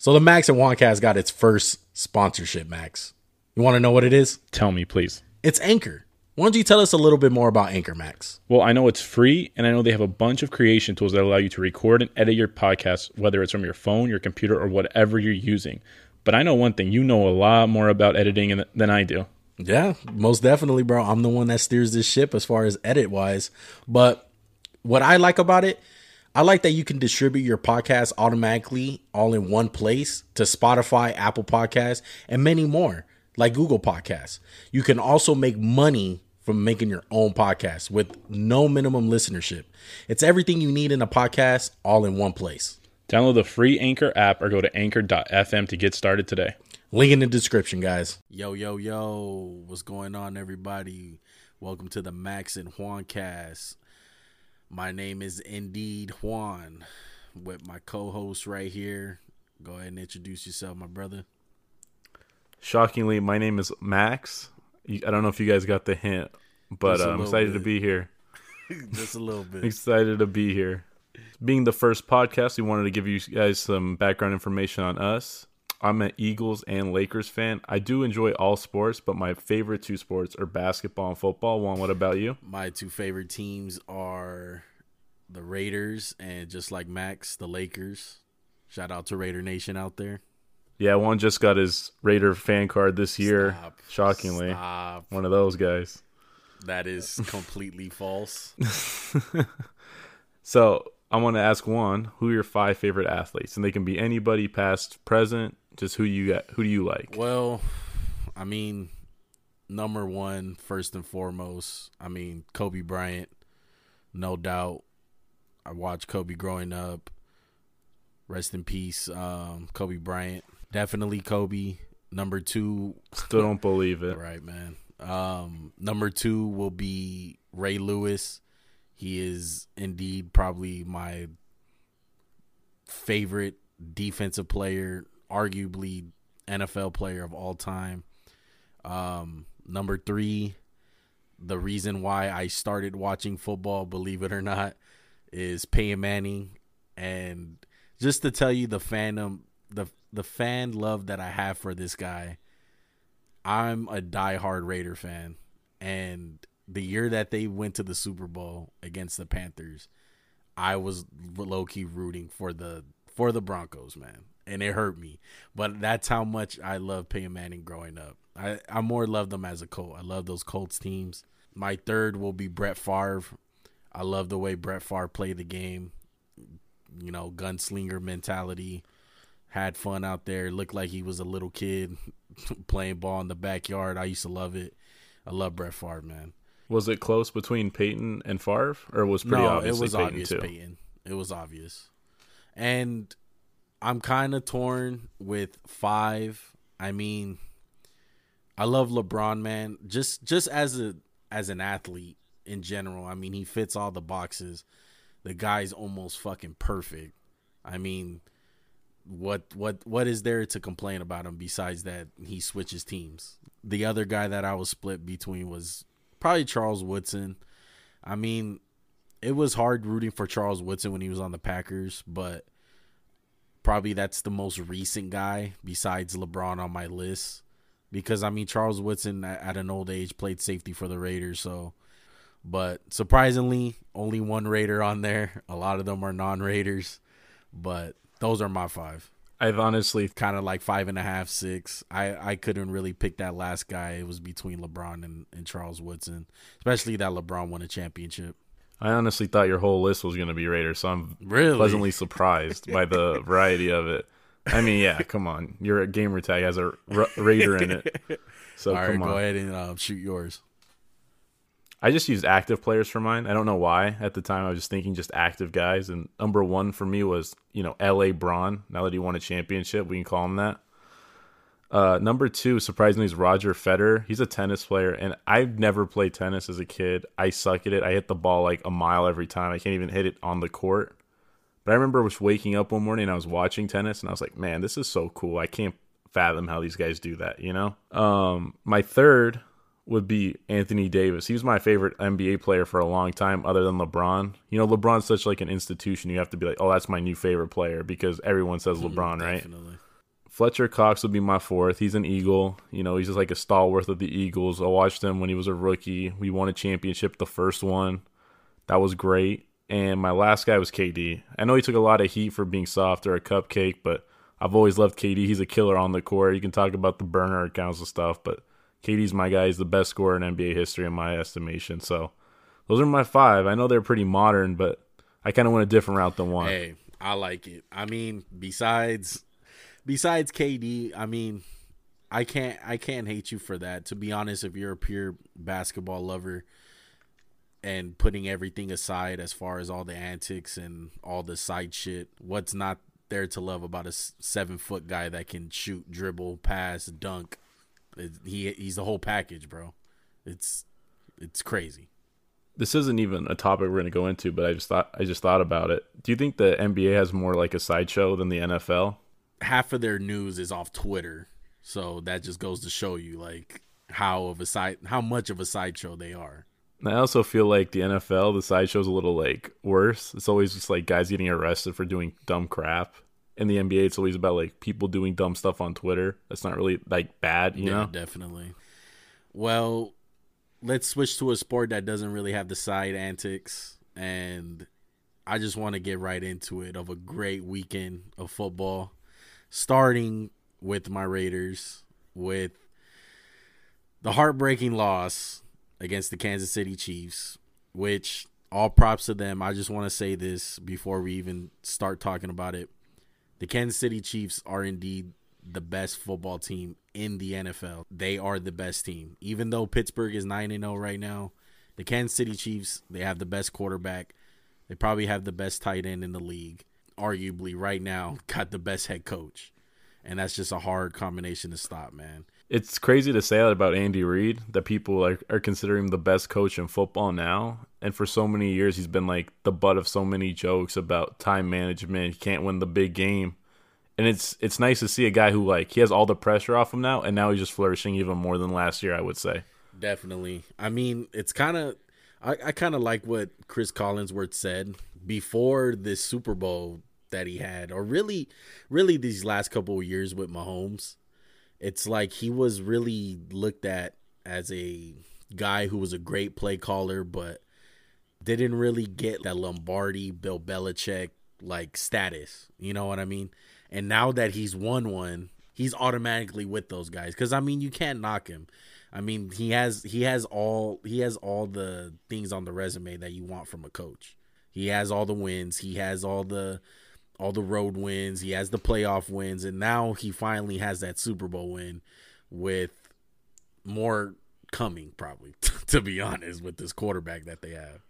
So the Max and Juancast got its first sponsorship, Max. You want to know what it is? Tell me, please. It's Anchor. Why don't you tell us a little bit more about Anchor, Max? Well, I know it's free, and I know they have a bunch of creation tools that allow you to record and edit your podcast, whether it's from your phone, your computer, or whatever you're using. But I know one thing you know a lot more about editing than I do. Yeah, most definitely, bro. I'm the one that steers this ship as far as edit wise. But what I like about it, I like that you can distribute your podcast automatically all in one place to Spotify, Apple Podcasts, and many more, like Google Podcasts. You can also make money from making your own podcast with no minimum listenership. It's everything you need in a podcast all in one place. Download the free Anchor app or go to anchor.fm to get started today. Link in the description, guys. Yo, yo, yo. What's going on, everybody? Welcome to the Max and Juan cast. My name is indeed Juan with my co host right here. Go ahead and introduce yourself, my brother. Shockingly, my name is Max. I don't know if you guys got the hint, but uh, I'm excited bit. to be here. Just a little bit. excited to be here. Being the first podcast, we wanted to give you guys some background information on us. I'm an Eagles and Lakers fan. I do enjoy all sports, but my favorite two sports are basketball and football. Juan, what about you? My two favorite teams are the Raiders and just like Max, the Lakers. Shout out to Raider Nation out there. Yeah, Juan just got his Raider fan card this year. Stop. Shockingly. Stop. One of those guys. That is completely false. so I want to ask Juan, who are your five favorite athletes? And they can be anybody past, present, just who you got who do you like? Well, I mean, number one, first and foremost, I mean, Kobe Bryant, no doubt. I watched Kobe growing up. Rest in peace, um, Kobe Bryant. Definitely Kobe. Number two, still don't believe it. right, man. Um, number two will be Ray Lewis. He is indeed probably my favorite defensive player, arguably NFL player of all time. Um, number three, the reason why I started watching football, believe it or not, is Peyton Manning. And just to tell you the fandom, the the fan love that I have for this guy, I'm a diehard Raider fan, and the year that they went to the Super Bowl against the Panthers, I was low key rooting for the for the Broncos, man, and it hurt me. But that's how much I love Peyton Manning growing up. I I more love them as a Colt. I love those Colts teams. My third will be Brett Favre. I love the way Brett Favre played the game. You know, gunslinger mentality had fun out there. Looked like he was a little kid playing ball in the backyard. I used to love it. I love Brett Favre, man. Was it close between Peyton and Favre, or was pretty no, obvious? it was Peyton obvious too? Peyton. It was obvious, and I'm kind of torn with five. I mean, I love LeBron, man. Just just as a as an athlete in general. I mean, he fits all the boxes. The guy's almost fucking perfect. I mean, what what what is there to complain about him besides that he switches teams? The other guy that I was split between was probably Charles Woodson. I mean, it was hard rooting for Charles Woodson when he was on the Packers, but probably that's the most recent guy besides LeBron on my list because I mean Charles Woodson at an old age played safety for the Raiders, so but surprisingly only one Raider on there. A lot of them are non-Raiders, but those are my five. I've honestly kind of like five and a half, six. I, I couldn't really pick that last guy. It was between LeBron and, and Charles Woodson, especially that LeBron won a championship. I honestly thought your whole list was going to be Raiders, so I'm really pleasantly surprised by the variety of it. I mean, yeah, come on. Your gamer tag has a Ra- Raider in it. So All come right, on. go ahead and uh, shoot yours. I just used active players for mine. I don't know why. At the time, I was just thinking just active guys. And number one for me was, you know, L.A. Braun. Now that he won a championship, we can call him that. Uh, number two, surprisingly, is Roger Federer. He's a tennis player, and I've never played tennis as a kid. I suck at it. I hit the ball like a mile every time. I can't even hit it on the court. But I remember was waking up one morning and I was watching tennis, and I was like, man, this is so cool. I can't fathom how these guys do that, you know? Um, my third would be Anthony Davis. He was my favorite NBA player for a long time, other than LeBron. You know, LeBron's such like an institution. You have to be like, oh, that's my new favorite player because everyone says LeBron, right? Fletcher Cox would be my fourth. He's an Eagle. You know, he's just like a stalwart of the Eagles. I watched him when he was a rookie. We won a championship, the first one. That was great. And my last guy was KD. I know he took a lot of heat for being soft or a cupcake, but I've always loved KD. He's a killer on the court. You can talk about the burner accounts and stuff, but KD's my guy. He's the best scorer in NBA history in my estimation. So those are my five. I know they're pretty modern, but I kind of went a different route than Juan. Hey, I like it. I mean, besides besides KD, I mean, I can't I can't hate you for that. To be honest, if you're a pure basketball lover and putting everything aside as far as all the antics and all the side shit, what's not there to love about a seven foot guy that can shoot, dribble, pass, dunk? He he's the whole package, bro. It's it's crazy. This isn't even a topic we're to go into, but I just thought I just thought about it. Do you think the NBA has more like a sideshow than the NFL? Half of their news is off Twitter, so that just goes to show you like how of a side how much of a sideshow they are. I also feel like the NFL, the sideshow's a little like worse. It's always just like guys getting arrested for doing dumb crap. In the NBA, it's always about like people doing dumb stuff on Twitter. That's not really like bad, you yeah, know? Definitely. Well, let's switch to a sport that doesn't really have the side antics and I just want to get right into it of a great weekend of football starting with my Raiders with the heartbreaking loss against the Kansas City Chiefs which all props to them. I just want to say this before we even start talking about it. The Kansas City Chiefs are indeed the best football team in the NFL. They are the best team. Even though Pittsburgh is 9 0 right now, the Kansas City Chiefs, they have the best quarterback. They probably have the best tight end in the league. Arguably, right now, got the best head coach. And that's just a hard combination to stop, man. It's crazy to say that about Andy Reid, that people are, are considering him the best coach in football now. And for so many years, he's been like the butt of so many jokes about time management. He can't win the big game and it's it's nice to see a guy who like he has all the pressure off him now, and now he's just flourishing even more than last year. I would say. Definitely. I mean, it's kind of I, I kind of like what Cris Collinsworth said before this Super Bowl that he had, or really, really these last couple of years with Mahomes. It's like he was really looked at as a guy who was a great play caller, but didn't really get that Lombardi, Bill Belichick like status. You know what I mean? And now that he's won one, he's automatically with those guys. Because I mean, you can't knock him. I mean, he has he has all he has all the things on the resume that you want from a coach. He has all the wins. He has all the all the road wins. He has the playoff wins, and now he finally has that Super Bowl win with more coming, probably. to be honest, with this quarterback that they have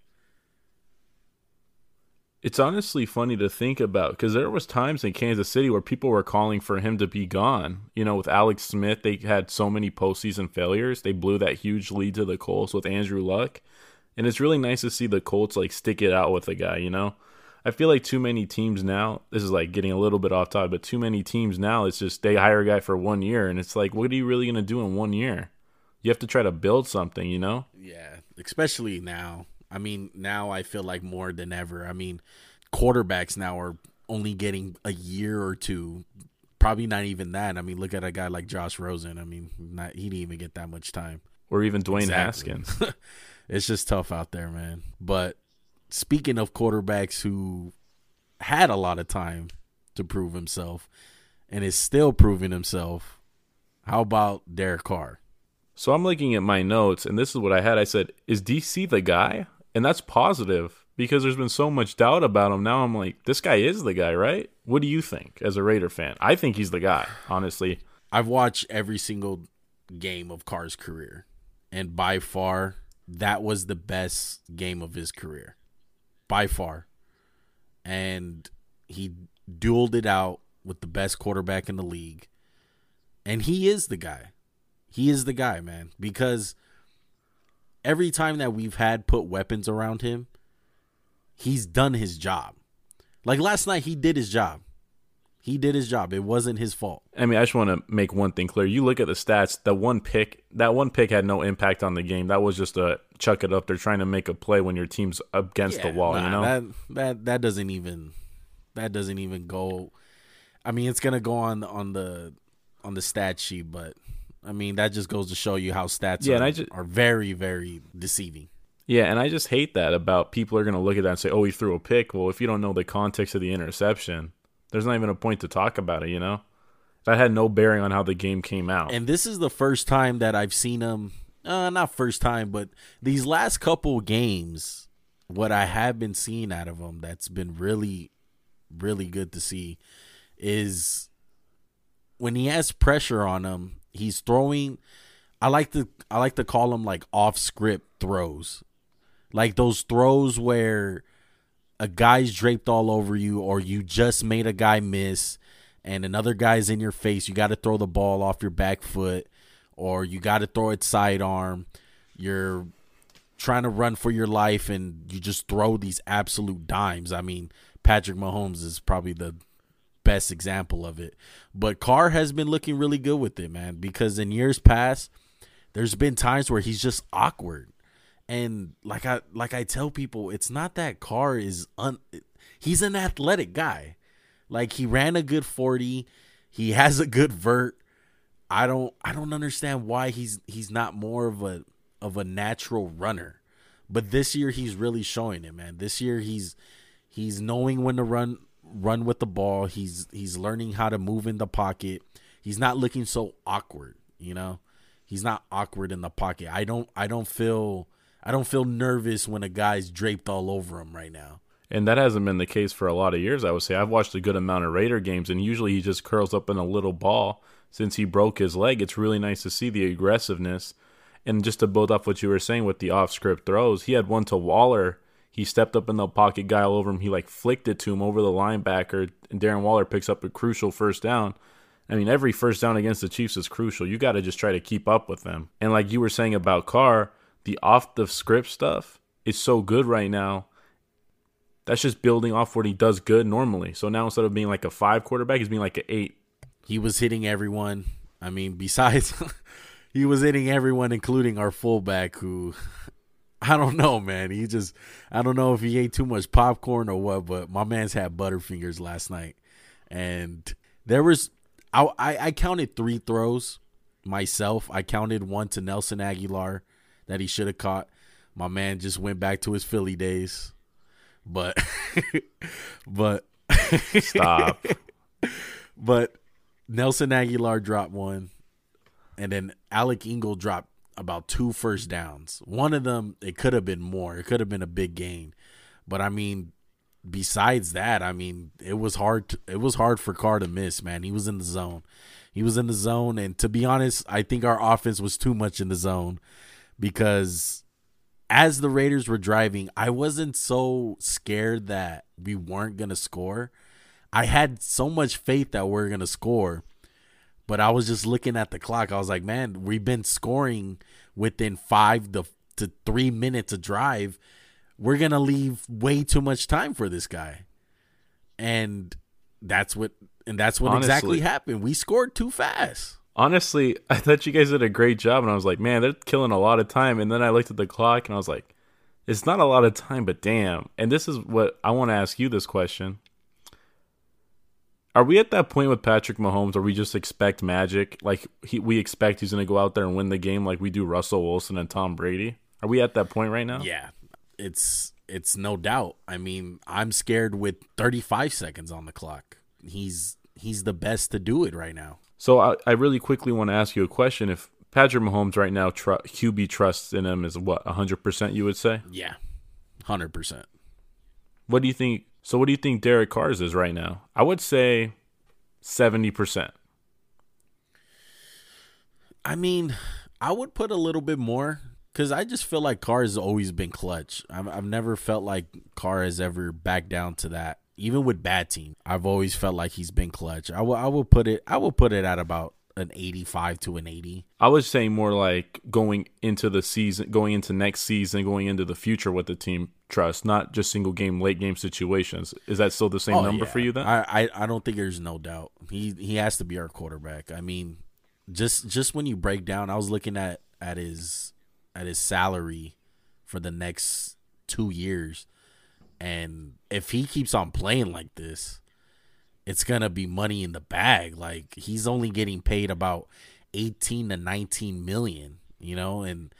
it's honestly funny to think about because there was times in Kansas City where people were calling for him to be gone. You know, with Alex Smith, they had so many postseason failures. They blew that huge lead to the Colts with Andrew Luck, and it's really nice to see the Colts like stick it out with the guy. You know, I feel like too many teams now. This is like getting a little bit off topic, but too many teams now. It's just they hire a guy for one year, and it's like, what are you really gonna do in one year? You have to try to build something. You know? Yeah, especially now I mean, now I feel like more than ever. I mean, quarterbacks now are only getting a year or two, probably not even that. I mean, look at a guy like Josh Rosen. I mean, not he didn't even get that much time. Or even Dwayne exactly. Haskins. it's just tough out there, man. But speaking of quarterbacks who had a lot of time to prove himself and is still proving himself, how about Derek Carr? So I'm looking at my notes, and this is what I had. I said, "Is DC the guy?" and that's positive because there's been so much doubt about him. Now I'm like, this guy is the guy, right? What do you think as a Raider fan? I think he's the guy, honestly. I've watched every single game of Carr's career, and by far, that was the best game of his career. By far. And he dueled it out with the best quarterback in the league. And he is the guy. He is the guy, man, because every time that we've had put weapons around him, he's done his job. Like last night, he did his job. He did his job. It wasn't his fault. I mean, I just want to make one thing clear. You look at the stats. That one pick, that one pick had no impact on the game. That was just a chuck it up. They're trying to make a play when your team's against yeah, the wall. Nah, you know that that that doesn't even that doesn't even go. I mean, it's gonna go on on the on the stat sheet, but I mean that just goes to show you how stats Yeah, are, and I ju- are very very deceiving. Yeah, and I just hate that about people are going to look at that and say, "Oh, he threw a pick." Well, if you don't know the context of the interception, there's not even a point to talk about it. You know, that had no bearing on how the game came out. And this is the first time that I've seen him. Uh, not first time, but these last couple games, what I have been seeing out of him that's been really, really good to see is when he has pressure on him, he's throwing. I like to I like to call them like off script throws, like those throws where a guy's draped all over you, or you just made a guy miss, and another guy's in your face. You got to throw the ball off your back foot, or you got to throw it sidearm. You're trying to run for your life, and you just throw these absolute dimes. I mean, Patrick Mahomes is probably the best example of it. But Carr has been looking really good with it, man, because in years past, there's been times where he's just awkward. And like I like I tell people, it's not that Carr is un he's an athletic guy. Like he ran a good 40, he has a good vert. I don't I don't understand why he's he's not more of a of a natural runner. But this year he's really showing it, man. This year he's he's knowing when to run run with the ball. He's he's learning how to move in the pocket. He's not looking so awkward, you know. He's not awkward in the pocket. I don't I don't feel I don't feel nervous when a guy's draped all over him right now. And that hasn't been the case for a lot of years, I would say. I've watched a good amount of Raider games, and usually he just curls up in a little ball. Since he broke his leg, it's really nice to see the aggressiveness. And just to build off what you were saying with the off script throws, he had one to Waller. He stepped up in the pocket, guy all over him. He like flicked it to him over the linebacker, and Darren Waller picks up a crucial first down. I mean, every first down against the Chiefs is crucial. You got to just try to keep up with them. And like you were saying about Carr, the off the script stuff is so good right now. That's just building off what he does good normally. So now instead of being like a five quarterback, he's being like an eight. He was hitting everyone. I mean, besides he was hitting everyone including our fullback who I don't know, man. He just I don't know if he ate too much popcorn or what, but my man's had butterfingers last night. And there was I I, I counted three throws myself. I counted one to Nelson Agholor that he should have caught. My man just went back to his Philly days. But but Stop. but Nelson Agholor dropped one, and then Alec Ingold dropped about two first downs. One of them, it could have been more. It could have been a big gain, but I mean, besides that, I mean, it was hard. To, it was hard for Carr to miss. Man, he was in the zone. He was in the zone, and to be honest, I think our offense was too much in the zone because as the Raiders were driving, I wasn't so scared that we weren't gonna score. I had so much faith that we are gonna score, but I was just looking at the clock. I was like, man, we've been scoring within five to, to three minutes of drive. We're gonna leave way too much time for this guy, and that's what and that's what Honestly. exactly happened. We scored too fast. Honestly, I thought you guys did a great job, and I was like, man, they're killing a lot of time. And then I looked at the clock, and I was like, it's not a lot of time, but damn. And this is what I want to ask you this question. Are we at that point with Patrick Mahomes where we just expect magic? Like he, we expect he's going to go out there and win the game like we do Russell Wilson and Tom Brady? Are we at that point right now? Yeah, it's it's no doubt. I mean, I'm scared with 35 seconds on the clock. He's he's the best to do it right now. So I, I really quickly want to ask you a question. If Patrick Mahomes right now, tr- QB trusts in him is what, 100% you would say? Yeah, hundred percent. What do you think? So, what do you think Derek Carr's is right now? I would say seventy percent. I mean, I would put a little bit more because I just feel like Carr has always been clutch. I've, I've never felt like Carr has ever backed down to that. Even with bad team, I've always felt like he's been clutch. I will I will put it I will put it at about an 85 to an 80. I would say more like going into the season, going into next season, going into the future with the team trust, not just single game, late game situations. Is that still the same Oh, number yeah. for you then? I, I I don't think there's no doubt. He he has to be our quarterback. I mean, just just when you break down, I was looking at at his at his salary for the next two years, and if he keeps on playing like this, it's going to be money in the bag. Like he's only getting paid about 18 to 19 million, you know, and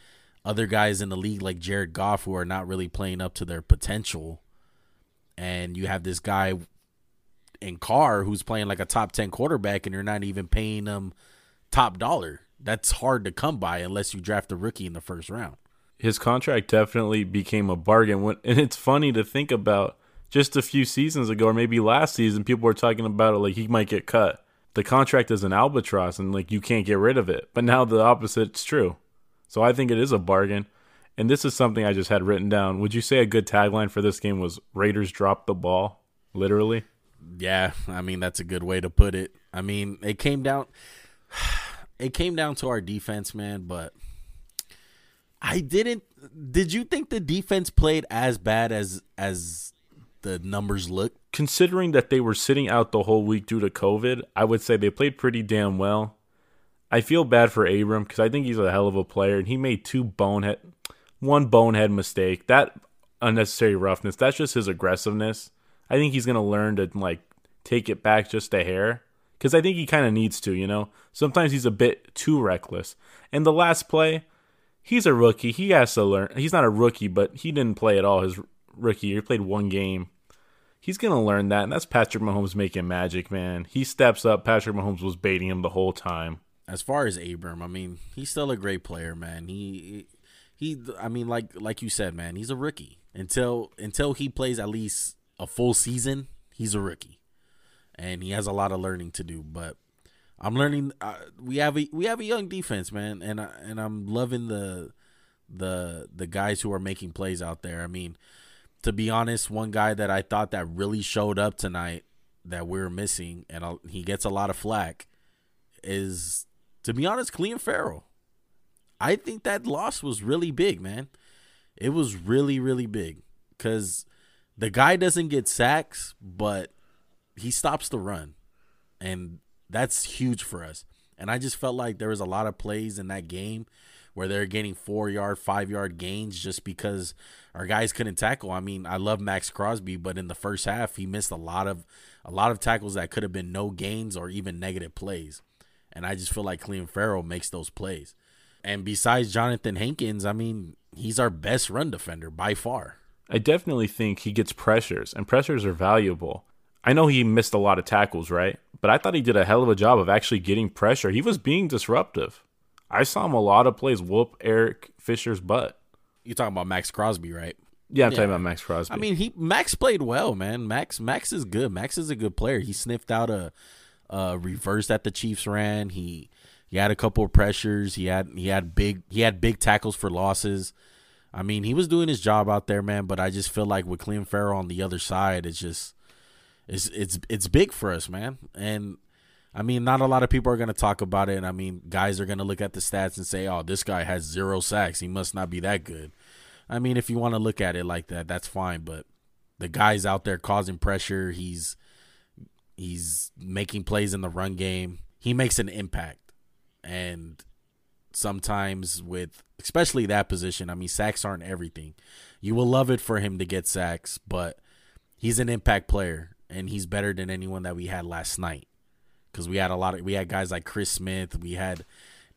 other guys in the league like Jared Goff who are not really playing up to their potential. And you have this guy in Carr who's playing like a top 10 quarterback and you're not even paying him top dollar. That's hard to come by unless you draft a rookie in the first round. His contract definitely became a bargain. And it's funny to think about just a few seasons ago, or maybe last season, people were talking about it like he might get cut. The contract is an albatross and like you can't get rid of it. But now the opposite's true. So I think it is a bargain. And this is something I just had written down. Would you say a good tagline for this game was Raiders drop the ball? Literally? Yeah, I mean that's a good way to put it. I mean, it came down it came down to our defense, man, but I didn't did you think the defense played as bad as as the numbers look? Considering that they were sitting out the whole week due to COVID, I would say they played pretty damn well. I feel bad for Abram because I think he's a hell of a player, and he made two bonehead, one bonehead mistake. That unnecessary roughness. That's just his aggressiveness. I think he's gonna learn to like take it back just a hair because I think he kind of needs to. You know, sometimes he's a bit too reckless. And the last play, he's a rookie. He has to learn. He's not a rookie, but he didn't play at all his rookie year. He played one game. He's gonna learn that, and that's Patrick Mahomes making magic, man. He steps up. Patrick Mahomes was baiting him the whole time. As far as Abram, I mean, he's still a great player, man. He he I mean like like you said, man, he's a rookie. Until until he plays at least a full season, he's a rookie. And he has a lot of learning to do, but I'm learning uh, we have a we have a young defense, man, and I, and I'm loving the the the guys who are making plays out there. I mean, to be honest, one guy that I thought that really showed up tonight that we are missing, and he gets a lot of flack, is to be honest, Clelin Ferrell. I think that loss was really big, man. It was really, really big because the guy doesn't get sacks, but he stops the run, and that's huge for us. And I just felt like there was a lot of plays in that game where they're getting four yard, five yard gains just because our guys couldn't tackle. I mean, I love Maxx Crosby, but in the first half, he missed a lot of a lot of tackles that could have been no gains or even negative plays. And I just feel like Clelin Ferrell makes those plays. And besides Johnathan Hankins, I mean, he's our best run defender by far. I definitely think he gets pressures, and pressures are valuable. I know he missed a lot of tackles, right? But I thought he did a hell of a job of actually getting pressure. He was being disruptive. I saw him a lot of plays whoop Eric Fisher's butt. You're talking about Maxx Crosby, right? Yeah, I'm yeah. talking about Maxx Crosby. I mean, he Max played well, man. Max Max is good. Max is a good player. He sniffed out a, a reverse that the Chiefs ran. He he had a couple of pressures. He had he had big he had big tackles for losses. I mean, he was doing his job out there, man. But I just feel like with Clelin Ferrell on the other side, it's just it's it's it's big for us, man. And I mean, not a lot of people are going to talk about it. And I mean, guys are going to look at the stats and say, "Oh, this guy has zero sacks. He must not be that good." I mean, if you want to look at it like that, that's fine. But the guy's out there causing pressure. He's he's making plays in the run game. He makes an impact, and sometimes with especially that position, I mean, sacks aren't everything. You will love it for him to get sacks, but he's an impact player, and he's better than anyone that we had last night because we had a lot of we had guys like Chris Smith, we had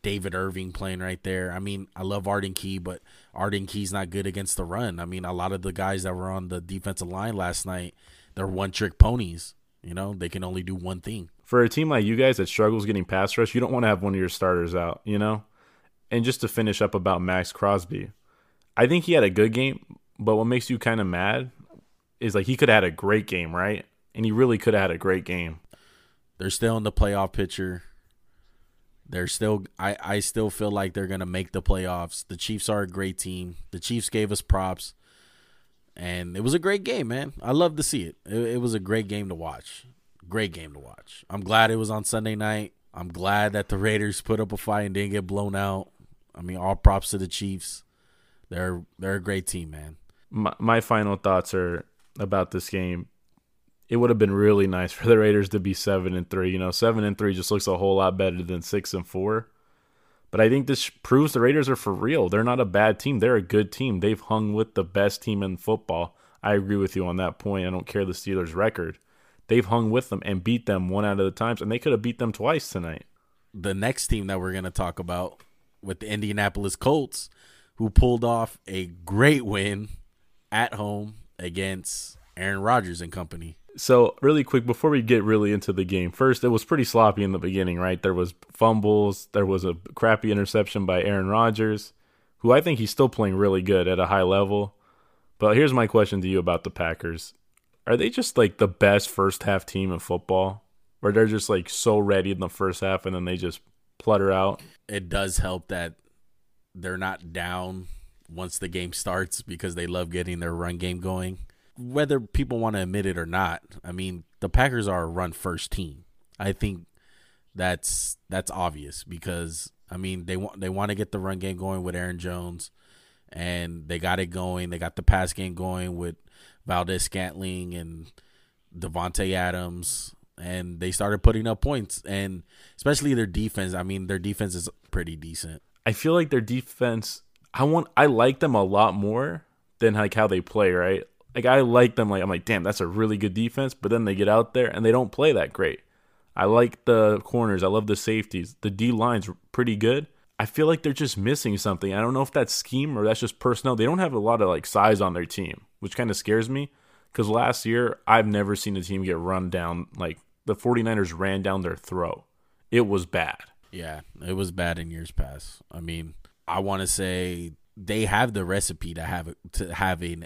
David Irving playing right there. I mean, I love Arden Key, but Arden Key's not good against the run. I mean, a lot of the guys that were on the defensive line last night, they're one trick ponies. You know, they can only do one thing. For a team like you guys that struggles getting pass rush, you don't want to have one of your starters out, you know? And just to finish up about Maxx Crosby, I think he had a good game, but what makes you kind of mad is like he could have had a great game, right? And he really could have had a great game. They're still in the playoff picture. They're still I, I still feel like they're gonna make the playoffs. The Chiefs are a great team. The Chiefs gave us props. And it was a great game, man. I love to see it. it. It was a great game to watch. Great game to watch. I'm glad it was on Sunday night. I'm glad that the Raiders put up a fight and didn't get blown out. I mean, all props to the Chiefs. They're they're a great team, man. My, my final thoughts are about this game it would have been really nice for the Raiders to be seven and three. You know, seven and three just looks a whole lot better than six and four. But I think this proves the Raiders are for real. They're not a bad team. They're a good team. They've hung with the best team in football. I agree with you on that point. I don't care the Steelers' record. they've hung with them and beat them one out of the times, and they could have beat them twice tonight. The next team that we're going to talk about with the Indianapolis Colts, who pulled off a great win at home against Aaron Rodgers and company. So, really quick before we get really into the game, first it was pretty sloppy in the beginning, right? There was fumbles, there was a crappy interception by Aaron Rodgers, who I think he's still playing really good at a high level. But here's my question to you about the Packers. Are they just like the best first half team in football? Where they're just like so ready in the first half and then they just plutter out? It does help that they're not down once the game starts because they love getting their run game going whether people want to admit it or not, I mean, the Packers are a run first team. I think that's that's obvious because I mean they want they want to get the run game going with Aaron Jones, and they got it going. They got the pass game going with Valdes-Scantling and Davante Adams, and they started putting up points. And especially their defense. I mean, their defense is pretty decent. I feel like their defense. I want. I like them a lot more than like how they play. Right like I like them. Like I'm like, damn, that's a really good defense. But then they get out there and they don't play that great. I like the corners. I love the safeties. The D line's pretty good. I feel like they're just missing something. I don't know if that's scheme or that's just personnel. They don't have a lot of like size on their team, which kind of scares me. Because last year, I've never seen a team get run down. Like the 49ers ran down their throat. It was bad. Yeah, it was bad in years past. I mean, I want to say they have the recipe to have to have an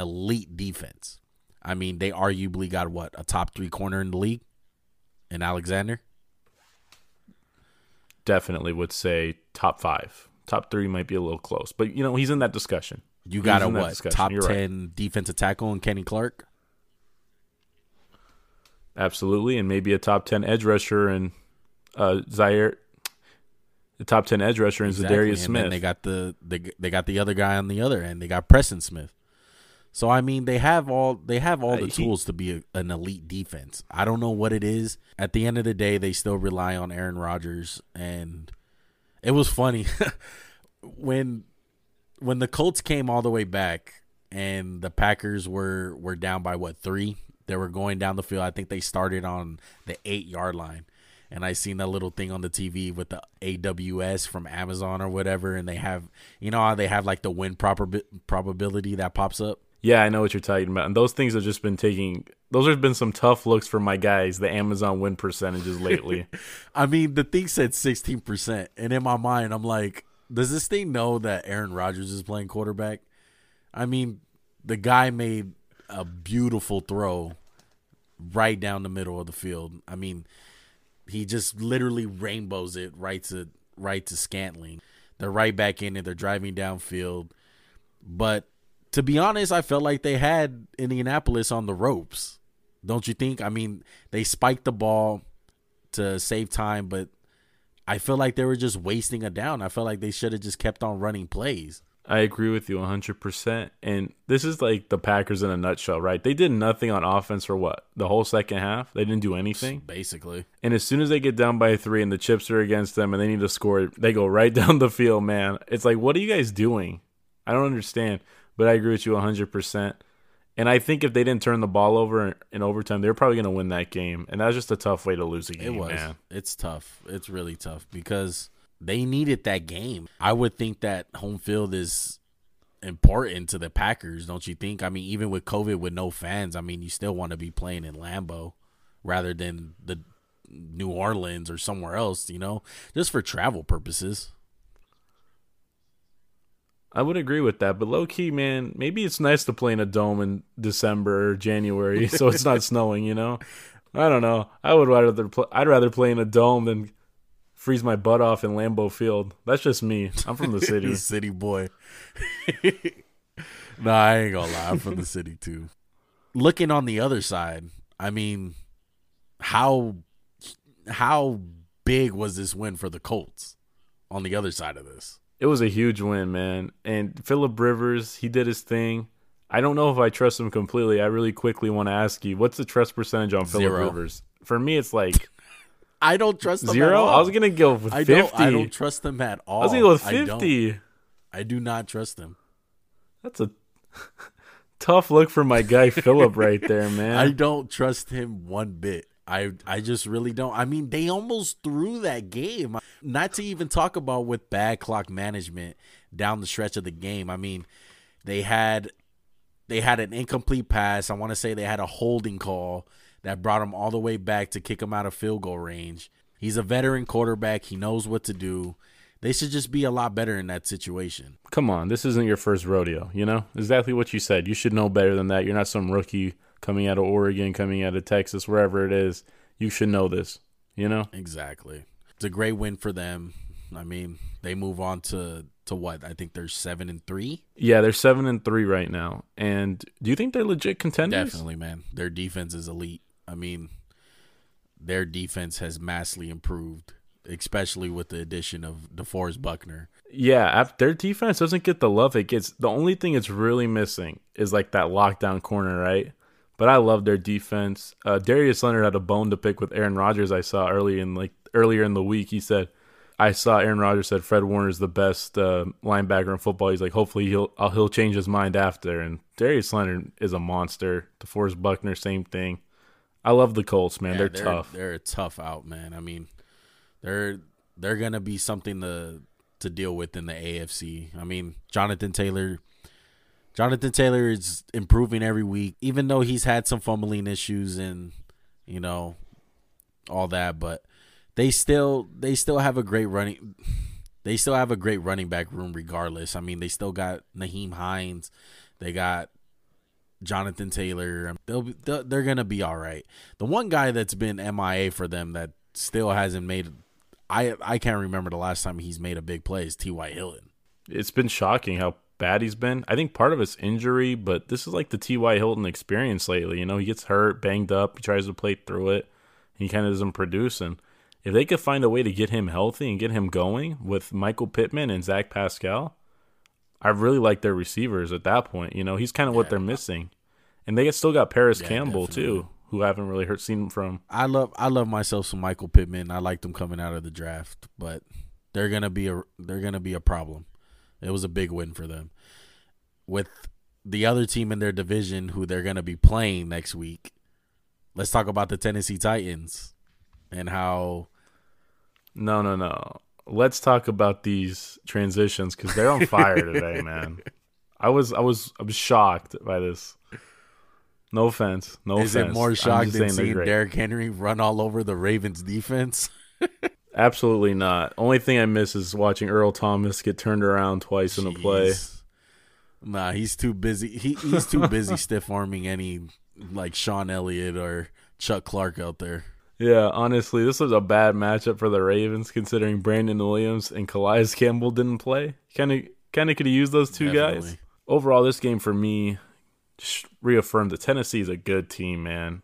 elite defense. I mean, they arguably got what a top three corner in the league, in Alexander. Definitely would say top five. Top three might be a little close, but you know he's in that discussion. You got a what top You're ten right. defensive tackle in Kenny Clark. Absolutely, and maybe a top ten edge rusher and uh, Zaire. The top ten edge rusher and exactly. Za'Darius Smith. they got the they, they got the other guy on the other end. They got Preston Smith. So I mean, they have all they have all uh, the tools to be a, an elite defense. I don't know what it is. At the end of the day, they still rely on Aaron Rodgers, and it was funny when when the Colts came all the way back and the Packers were were down by what three? They were going down the field. I think they started on the eight yard line, and I seen that little thing on the TV with the AWS from Amazon or whatever, and they have you know how they have like the win proper probability that pops up. Yeah, I know what you're talking about. And those things have just been taking those have been some tough looks for my guys, the Amazon win percentages lately. I mean, the thing said 16%, and in my mind I'm like, does this thing know that Aaron Rodgers is playing quarterback? I mean, the guy made a beautiful throw right down the middle of the field. I mean, he just literally rainbows it right to right to Scantling. They're right back in it. They're driving downfield. But to be honest, I felt like they had Indianapolis on the ropes. Don't you think? I mean, they spiked the ball to save time, but I feel like they were just wasting a down. I felt like they should have just kept on running plays. I agree with you 100%. And this is like the Packers in a nutshell, right? They did nothing on offense for what? The whole second half? They didn't do anything? Basically. And as soon as they get down by three and the chips are against them and they need to score, they go right down the field, man. It's like, what are you guys doing? I don't understand. But I agree with you 100%. And I think if they didn't turn the ball over in overtime, they're probably going to win that game. And that's just a tough way to lose a game. It was. Man. It's tough. It's really tough because they needed that game. I would think that home field is important to the Packers, don't you think? I mean, even with COVID, with no fans, I mean, you still want to be playing in Lambeau rather than the New Orleans or somewhere else, you know, just for travel purposes. I would agree with that, but low key, man, maybe it's nice to play in a dome in December or January, so it's not snowing. You know, I don't know. I would rather play, I'd rather play in a dome than freeze my butt off in Lambeau Field. That's just me. I'm from the city, city boy. no, I ain't gonna lie. I'm from the city too. Looking on the other side, I mean, how how big was this win for the Colts on the other side of this? It was a huge win, man. And Philip Rivers, he did his thing. I don't know if I trust him completely. I really quickly want to ask you, what's the trust percentage on Philip Rivers? For me, it's like I don't trust zero. I was gonna go with I fifty. Don't, I don't trust them at all. I was gonna go with fifty. I, I do not trust them. That's a tough look for my guy Philip right there, man. I don't trust him one bit. I I just really don't. I mean, they almost threw that game. Not to even talk about with bad clock management down the stretch of the game. I mean, they had they had an incomplete pass. I want to say they had a holding call that brought him all the way back to kick him out of field goal range. He's a veteran quarterback. He knows what to do. They should just be a lot better in that situation. Come on, this isn't your first rodeo, you know? Exactly what you said. You should know better than that. You're not some rookie coming out of Oregon, coming out of Texas, wherever it is. You should know this, you know? Exactly. It's a great win for them. I mean, they move on to to what? I think they're 7 and 3. Yeah, they're 7 and 3 right now. And do you think they're legit contenders? Definitely, man. Their defense is elite. I mean, their defense has massively improved especially with the addition of DeForest Buckner. Yeah, their defense doesn't get the love it gets. The only thing it's really missing is like that lockdown corner, right? But I love their defense. Uh, Darius Leonard had a bone to pick with Aaron Rodgers. I saw early in like earlier in the week. He said, "I saw Aaron Rodgers said Fred Warner is the best uh, linebacker in football." He's like, hopefully he'll uh, he'll change his mind after. And Darius Leonard is a monster. DeForest Buckner, same thing. I love the Colts, man. Yeah, they're, they're tough. They're a tough out, man. I mean, they're they're gonna be something to to deal with in the AFC. I mean, Jonathan Taylor. Jonathan Taylor is improving every week, even though he's had some fumbling issues and you know all that. But they still they still have a great running. They still have a great running back room, regardless. I mean, they still got Nyheim Hines. They got Jonathan Taylor. They'll, be, they're gonna be all right. The one guy that's been MIA for them that still hasn't made I I can't remember the last time he's made a big play is T.Y. Hilton. It's been shocking how bad he's been. I think part of it's injury, but this is like the T.Y. Hilton experience lately. You know, he gets hurt, banged up, he tries to play through it, he kind of doesn't produce. And if they could find a way to get him healthy and get him going with Michael Pittman and Zach Pascal, I really like their receivers at that point. You know, he's kind of yeah. what they're missing. And they still got Parris yeah, Campbell definitely. too, who I haven't really heard seen from. I love I love myself some Michael Pittman. I liked him coming out of the draft, but they're gonna be a they're gonna be a problem. It was a big win for them. With the other team in their division who they're gonna be playing next week, let's talk about the Tennessee Titans and how. No, no, no. Let's talk about these transitions because they're on fire today, man. I was I was I was shocked by this. No offense. No Is offense. it more shocked than seeing Derrick Henry run all over the Ravens defense? Absolutely not. Only thing I miss is watching Earl Thomas get turned around twice Jeez. in a play. Nah, he's too busy. He, he's too busy stiff arming any like Sean Elliott or Chuck Clark out there. Yeah, honestly, this was a bad matchup for the Ravens considering Brandon Williams and Calais Campbell didn't play. Kind of, kind of could have used those two Definitely. guys. Overall, this game for me, just reaffirmed that Tennessee is a good team, man.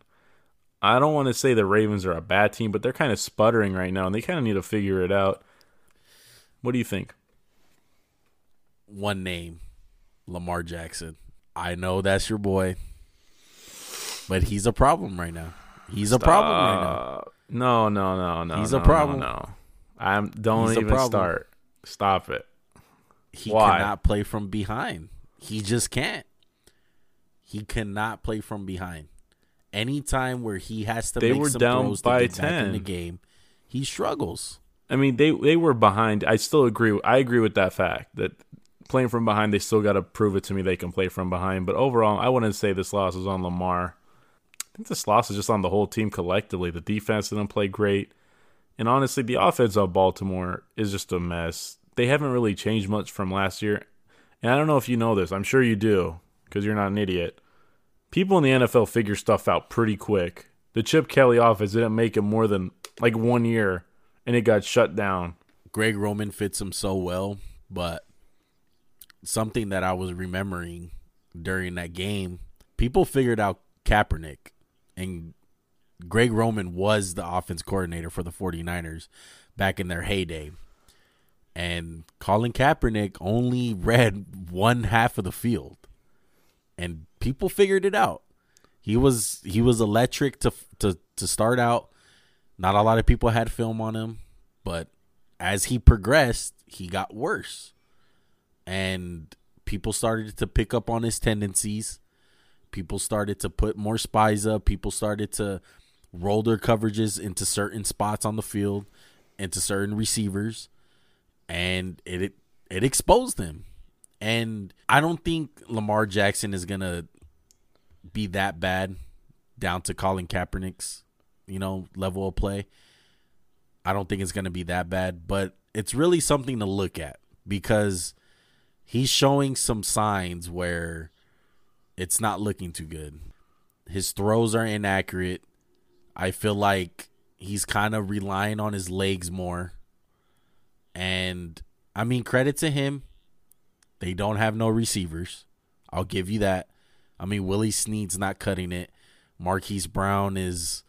I don't want to say the Ravens are a bad team, but they're kind of sputtering right now, and they kind of need to figure it out. What do you think? One name, Lamar Jackson. I know that's your boy, but he's a problem right now. He's Stop. a problem right now. No, no, no, no. He's no, a problem. No, no. I'm don't he's even start. Stop it. He Why? cannot play from behind. He just can't. He cannot play from behind. Anytime where he has to they make were some down throws by to get 10. back in the game, he struggles. I mean, they they were behind. I still agree. I agree with that fact that playing from behind, they still got to prove it to me they can play from behind. But overall, I wouldn't say this loss is on Lamar. I think this loss is just on the whole team collectively. The defense didn't play great, and honestly, the offense of Baltimore is just a mess. They haven't really changed much from last year. And I don't know if you know this. I'm sure you do because you're not an idiot. People in the NFL figure stuff out pretty quick. The Chip Kelly offense didn't make it more than like one year, and it got shut down. Greg Roman fits him so well, but something that I was remembering during that game, people figured out Kaepernick, and Greg Roman was the offense coordinator for the 49ers back in their heyday. And Colin Kaepernick only read one half of the field and people figured it out. He was he was electric to to to start out. Not a lot of people had film on him, but as he progressed, he got worse. And people started to pick up on his tendencies. People started to put more spies up. People started to roll their coverages into certain spots on the field, into certain receivers, and it it, it exposed him. And I don't think Lamar Jackson is gonna be that bad down to Colin Kaepernick's, you know, level of play. I don't think it's gonna be that bad, but it's really something to look at because he's showing some signs where it's not looking too good. His throws are inaccurate. I feel like he's kind of relying on his legs more. And I mean, credit to him. They don't have no receivers. I'll give you that. I mean, Willie Snead's not cutting it. Marquise Brown is.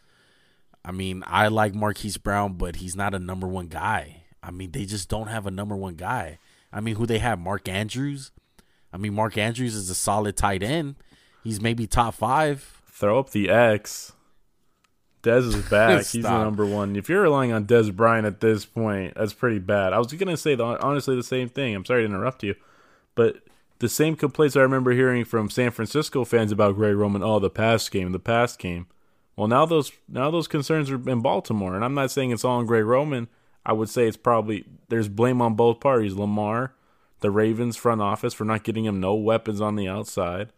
I mean, I like Marquise Brown, but he's not a number one guy. I mean, they just don't have a number one guy. I mean, who they have? Mark Andrews. I mean, Mark Andrews is a solid tight end. He's maybe top five. Throw up the X. Dez is back. He's the number one. If you're relying on Dez Bryant at this point, that's pretty bad. I was gonna say the, honestly the same thing. I'm sorry to interrupt you, but the same complaints I remember hearing from San Francisco fans about Greg Roman. Oh, the past game, the past game. Well, now those now those concerns are in Baltimore, and I'm not saying it's all on Greg Roman. I would say it's probably there's blame on both parties. Lamar, the Ravens front office for not getting him no weapons on the outside,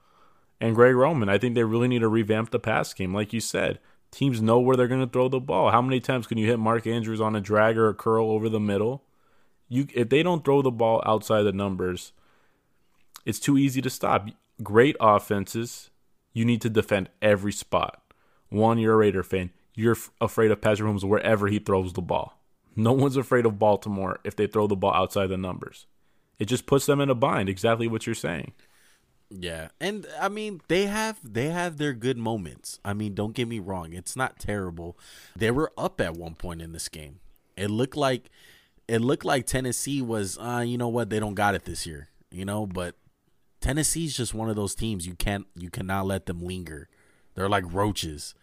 and Greg Roman. I think they really need to revamp the pass game, like you said. Teams know where they're going to throw the ball. How many times can you hit Mark Andrews on a drag or a curl over the middle? You if they don't throw the ball outside the numbers, it's too easy to stop. Great offenses, you need to defend every spot. One, you're a Raider fan. You're f- afraid of Patrick Mahomes wherever he throws the ball. No one's afraid of Baltimore if they throw the ball outside the numbers. It just puts them in a bind. Exactly what you're saying. Yeah, and I mean they have they have their good moments. I mean, don't get me wrong; it's not terrible. They were up at one point in this game. It looked like it looked like Tennessee was, uh, you know what? They don't got it this year, you know. But Tennessee's just one of those teams you can't you cannot let them linger. They're like roaches.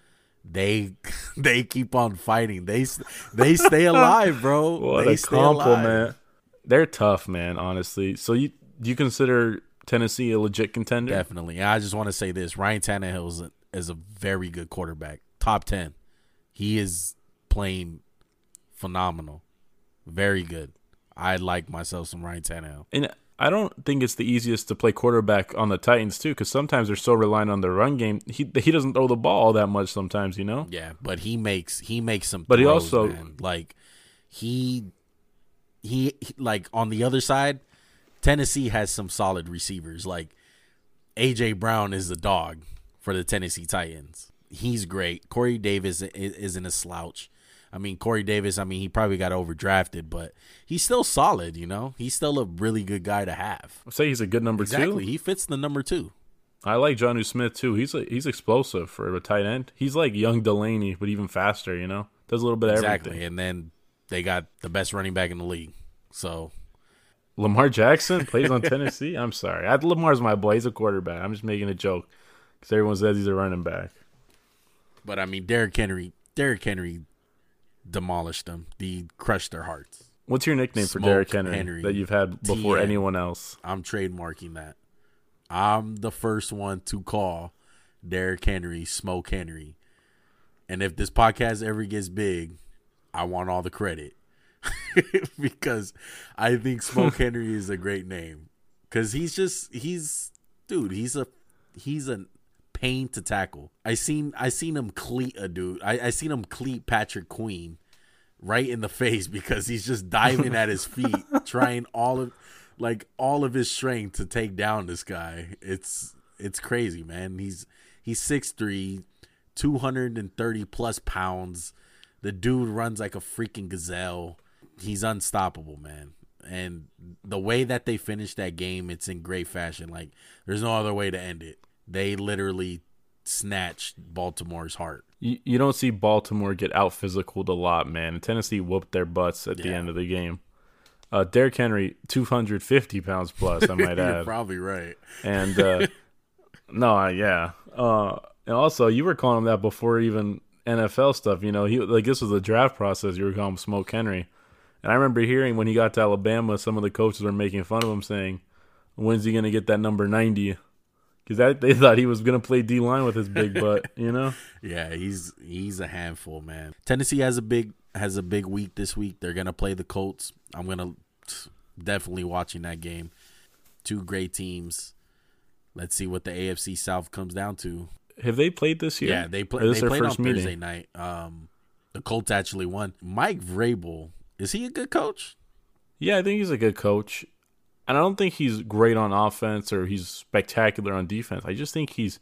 They they keep on fighting. They they stay alive, bro. what they a compliment. They're tough, man. Honestly, so you do you consider Tennessee a legit contender? Definitely. I just want to say this: Ryan Tannehill is a, is a very good quarterback, top ten. He is playing phenomenal, very good. I like myself some Ryan Tannehill. And I don't think it's the easiest to play quarterback on the Titans too, because sometimes they're so reliant on their run game. He he doesn't throw the ball all that much sometimes, you know. Yeah, but he makes he makes some. But throws, he also man. like he, he he like on the other side Tennessee has some solid receivers. Like AJ Brown is the dog for the Tennessee Titans. He's great. Corey Davis isn't a slouch. I mean, Corey Davis, I mean, he probably got overdrafted, but he's still solid, you know? He's still a really good guy to have. I'll say he's a good number exactly. two. Exactly. He fits the number two. I like Jonnu Smith too. He's a, he's explosive for a tight end. He's like young Delanie, but even faster, you know? Does a little bit of exactly. everything. And then they got the best running back in the league. So Lamar Jackson plays on Tennessee. I'm sorry. I, Lamar's my boy. He's a quarterback. I'm just making a joke because everyone says he's a running back. But I mean, Derrick Henry. Derrick Henry demolished them. He crushed their hearts. What's your nickname Smoke for Derrick Henry, Henry, that you've had before TN. anyone else? I'm trademarking that. I'm the first one to call Derrick Henry Smoke Henry. And if this podcast ever gets big, I want all the credit. because I think Smoke Henry is a great name. Cause he's just he's dude, he's a he's a pain to tackle. I seen I seen him cleat a dude. I, I seen him cleat Patrick Queen right in the face because he's just diving at his feet, trying all of like all of his strength to take down this guy. It's it's crazy, man. He's he's 6'3", 230 plus pounds. The dude runs like a freaking gazelle. He's unstoppable, man. And the way that they finished that game, it's in great fashion. Like there's no other way to end it. They literally snatched Baltimore's heart. You, you don't see Baltimore get out physicaled a lot, man. Tennessee whooped their butts at the end of the game. Uh, Derrick Henry, 250 pounds plus, I might add. You're probably right. And uh, no, yeah. Uh, and also, you were calling him that before even NFL stuff. You know, he like this was the draft process. You were calling him Smoke Henry. And I remember hearing when he got to Alabama, some of the coaches were making fun of him, saying, "When's he gonna get that number 90? Because they thought he was gonna play D line with his big butt. You know? Yeah, he's he's a handful, man. Tennessee has a big has a big week this week. They're gonna play the Colts. I'm gonna definitely watching that game. Two great teams. Let's see what the AFC South comes down to. Have they played this year? Yeah, they, play, this they played on meeting? Thursday night. Um, the Colts actually won. Mike Vrabel is he a good coach? Yeah, I think he's a good coach. And I don't think he's great on offense or he's spectacular on defense. I just think he's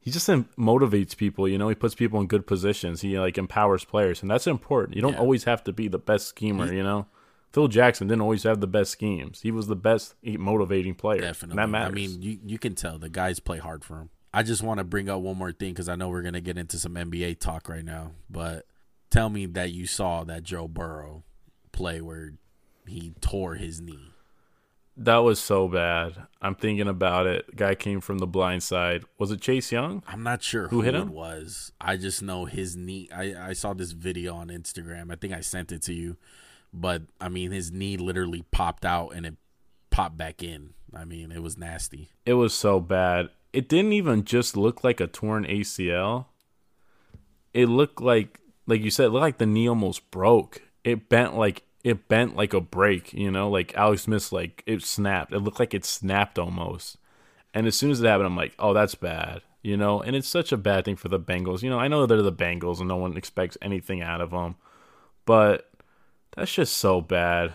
he just motivates people, you know, he puts people in good positions. He like empowers players and that's important. You don't Yeah. always have to be the best schemer, you know. Phil Jackson didn't always have the best schemes. He was the best motivating player. Definitely. That matters. I mean, you you can tell the guys play hard for him. I just want to bring up one more thing because I know we're gonna get into some NBA talk right now. But tell me that you saw that Joe Burrow play where he tore his knee. That was so bad. I'm thinking about it. Guy came from the blind side. Was it Chase Young? I'm not sure Who who, hit it him? was. I just know his knee. I, I saw this video on Instagram. I think I sent it to you. But I mean, his knee literally popped out and it popped back in. I mean, it was nasty. It was so bad. It didn't even just look like a torn ACL. It looked like, like you said, it looked like the knee almost broke. It bent like it bent like a break. You know, like Alex Smith's like it snapped. It looked like it snapped almost. And as soon as it happened, I'm like, oh, that's bad. You know, and it's such a bad thing for the Bengals. You know, I know they're the Bengals and no one expects anything out of them, but that's just so bad.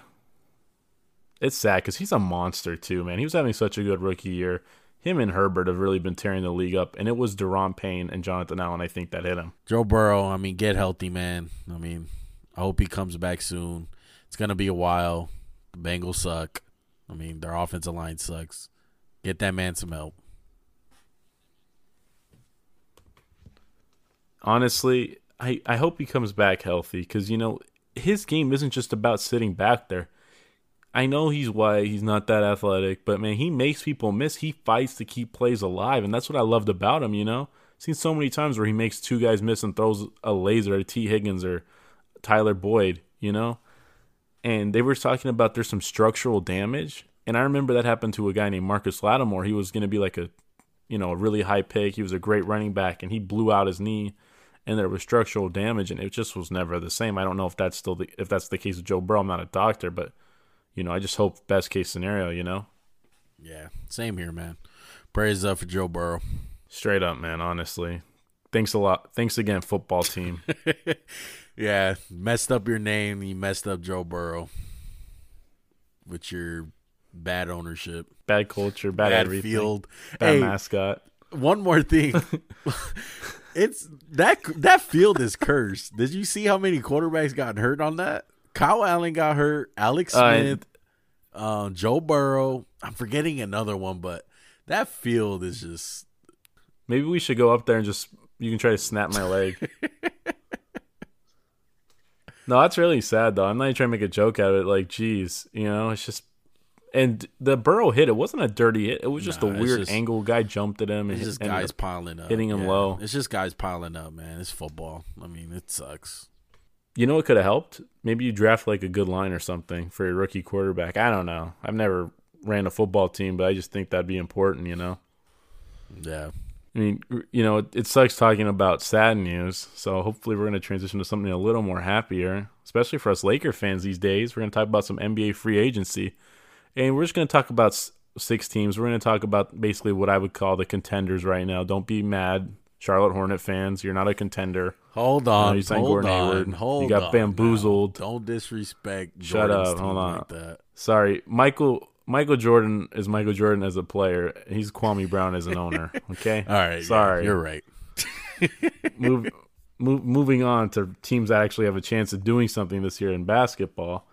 It's sad because he's a monster too, man. He was having such a good rookie year. Him and Herbert have really been tearing the league up, and it was Daron Payne and Jonathan Allen, I think, that hit him. Joe Burrow, I mean, get healthy, man. I mean, I hope he comes back soon. It's to be a while. The Bengals suck. I mean, their offensive line sucks. Get that man some help. Honestly, I, I hope he comes back healthy because, you know, his game isn't just about sitting back there. I know he's white, he's not that athletic, but man, he makes people miss. He fights to keep plays alive, and that's what I loved about him, you know? Seen so many times where he makes two guys miss and throws a laser at Tee Higgins or Tyler Boyd, you know? And they were talking about there's some structural damage. And I remember that happened to a guy named Marcus Lattimore. He was going to be like a, you know, a really high pick. He was a great running back, and he blew out his knee, and there was structural damage, and it just was never the same. I don't know if that's still the if that's the case with Joe Burrow. I'm not a doctor, but you know, I just hope best case scenario. You know, Yeah, same here, man. Praise up for Joe Burrow. straight up, man. Honestly, thanks a lot. Thanks again, football team. Yeah, messed up your name. You messed up Joe Burrow with your bad ownership, bad culture, bad, bad everything, field. bad Hey, mascot. one more thing. it's that that field is cursed. Did you see how many quarterbacks got hurt on that? Kyle Allen got hurt. Alex Uh, Smith, um, Joe Burrow. I'm forgetting another one, but that field is just Maybe we should go up there and just you can try to snap my leg. no, that's really sad though. I'm not even trying to make a joke out of it. Like, geez, you know, it's just and the Burrow hit. It wasn't a dirty hit. It was just Nah, a weird just- angle. Guy jumped at him and it's just guys piling up, hitting him Yeah. low. It's just guys piling up, man. It's football. I mean, it sucks. You know what could have helped? Maybe you draft like a good line or something for your rookie quarterback. I don't know. I've never ran a football team, but I just think that'd be important. You know. Yeah. I mean, you know, it, it sucks talking about sad news. So hopefully, we're going to transition to something a little more happier, especially for us Laker fans these days. We're going to talk about some NBA free agency, and we're just going to talk about six teams. We're going to talk about basically what I would call the contenders right now. Don't be mad, Charlotte Hornet fans. You're not a contender. Hold on. you signed hold Gordon on. Hayward. You got on bamboozled. now. Don't disrespect. Shut Jordan's up. Hold like on. that. Sorry, Michael. Michael Jordan is Michael Jordan as a player. He's Kwame Brown as an owner. Okay. All right. yeah, Sorry. you're right. move, move, moving on to teams that actually have a chance of doing something this year in basketball.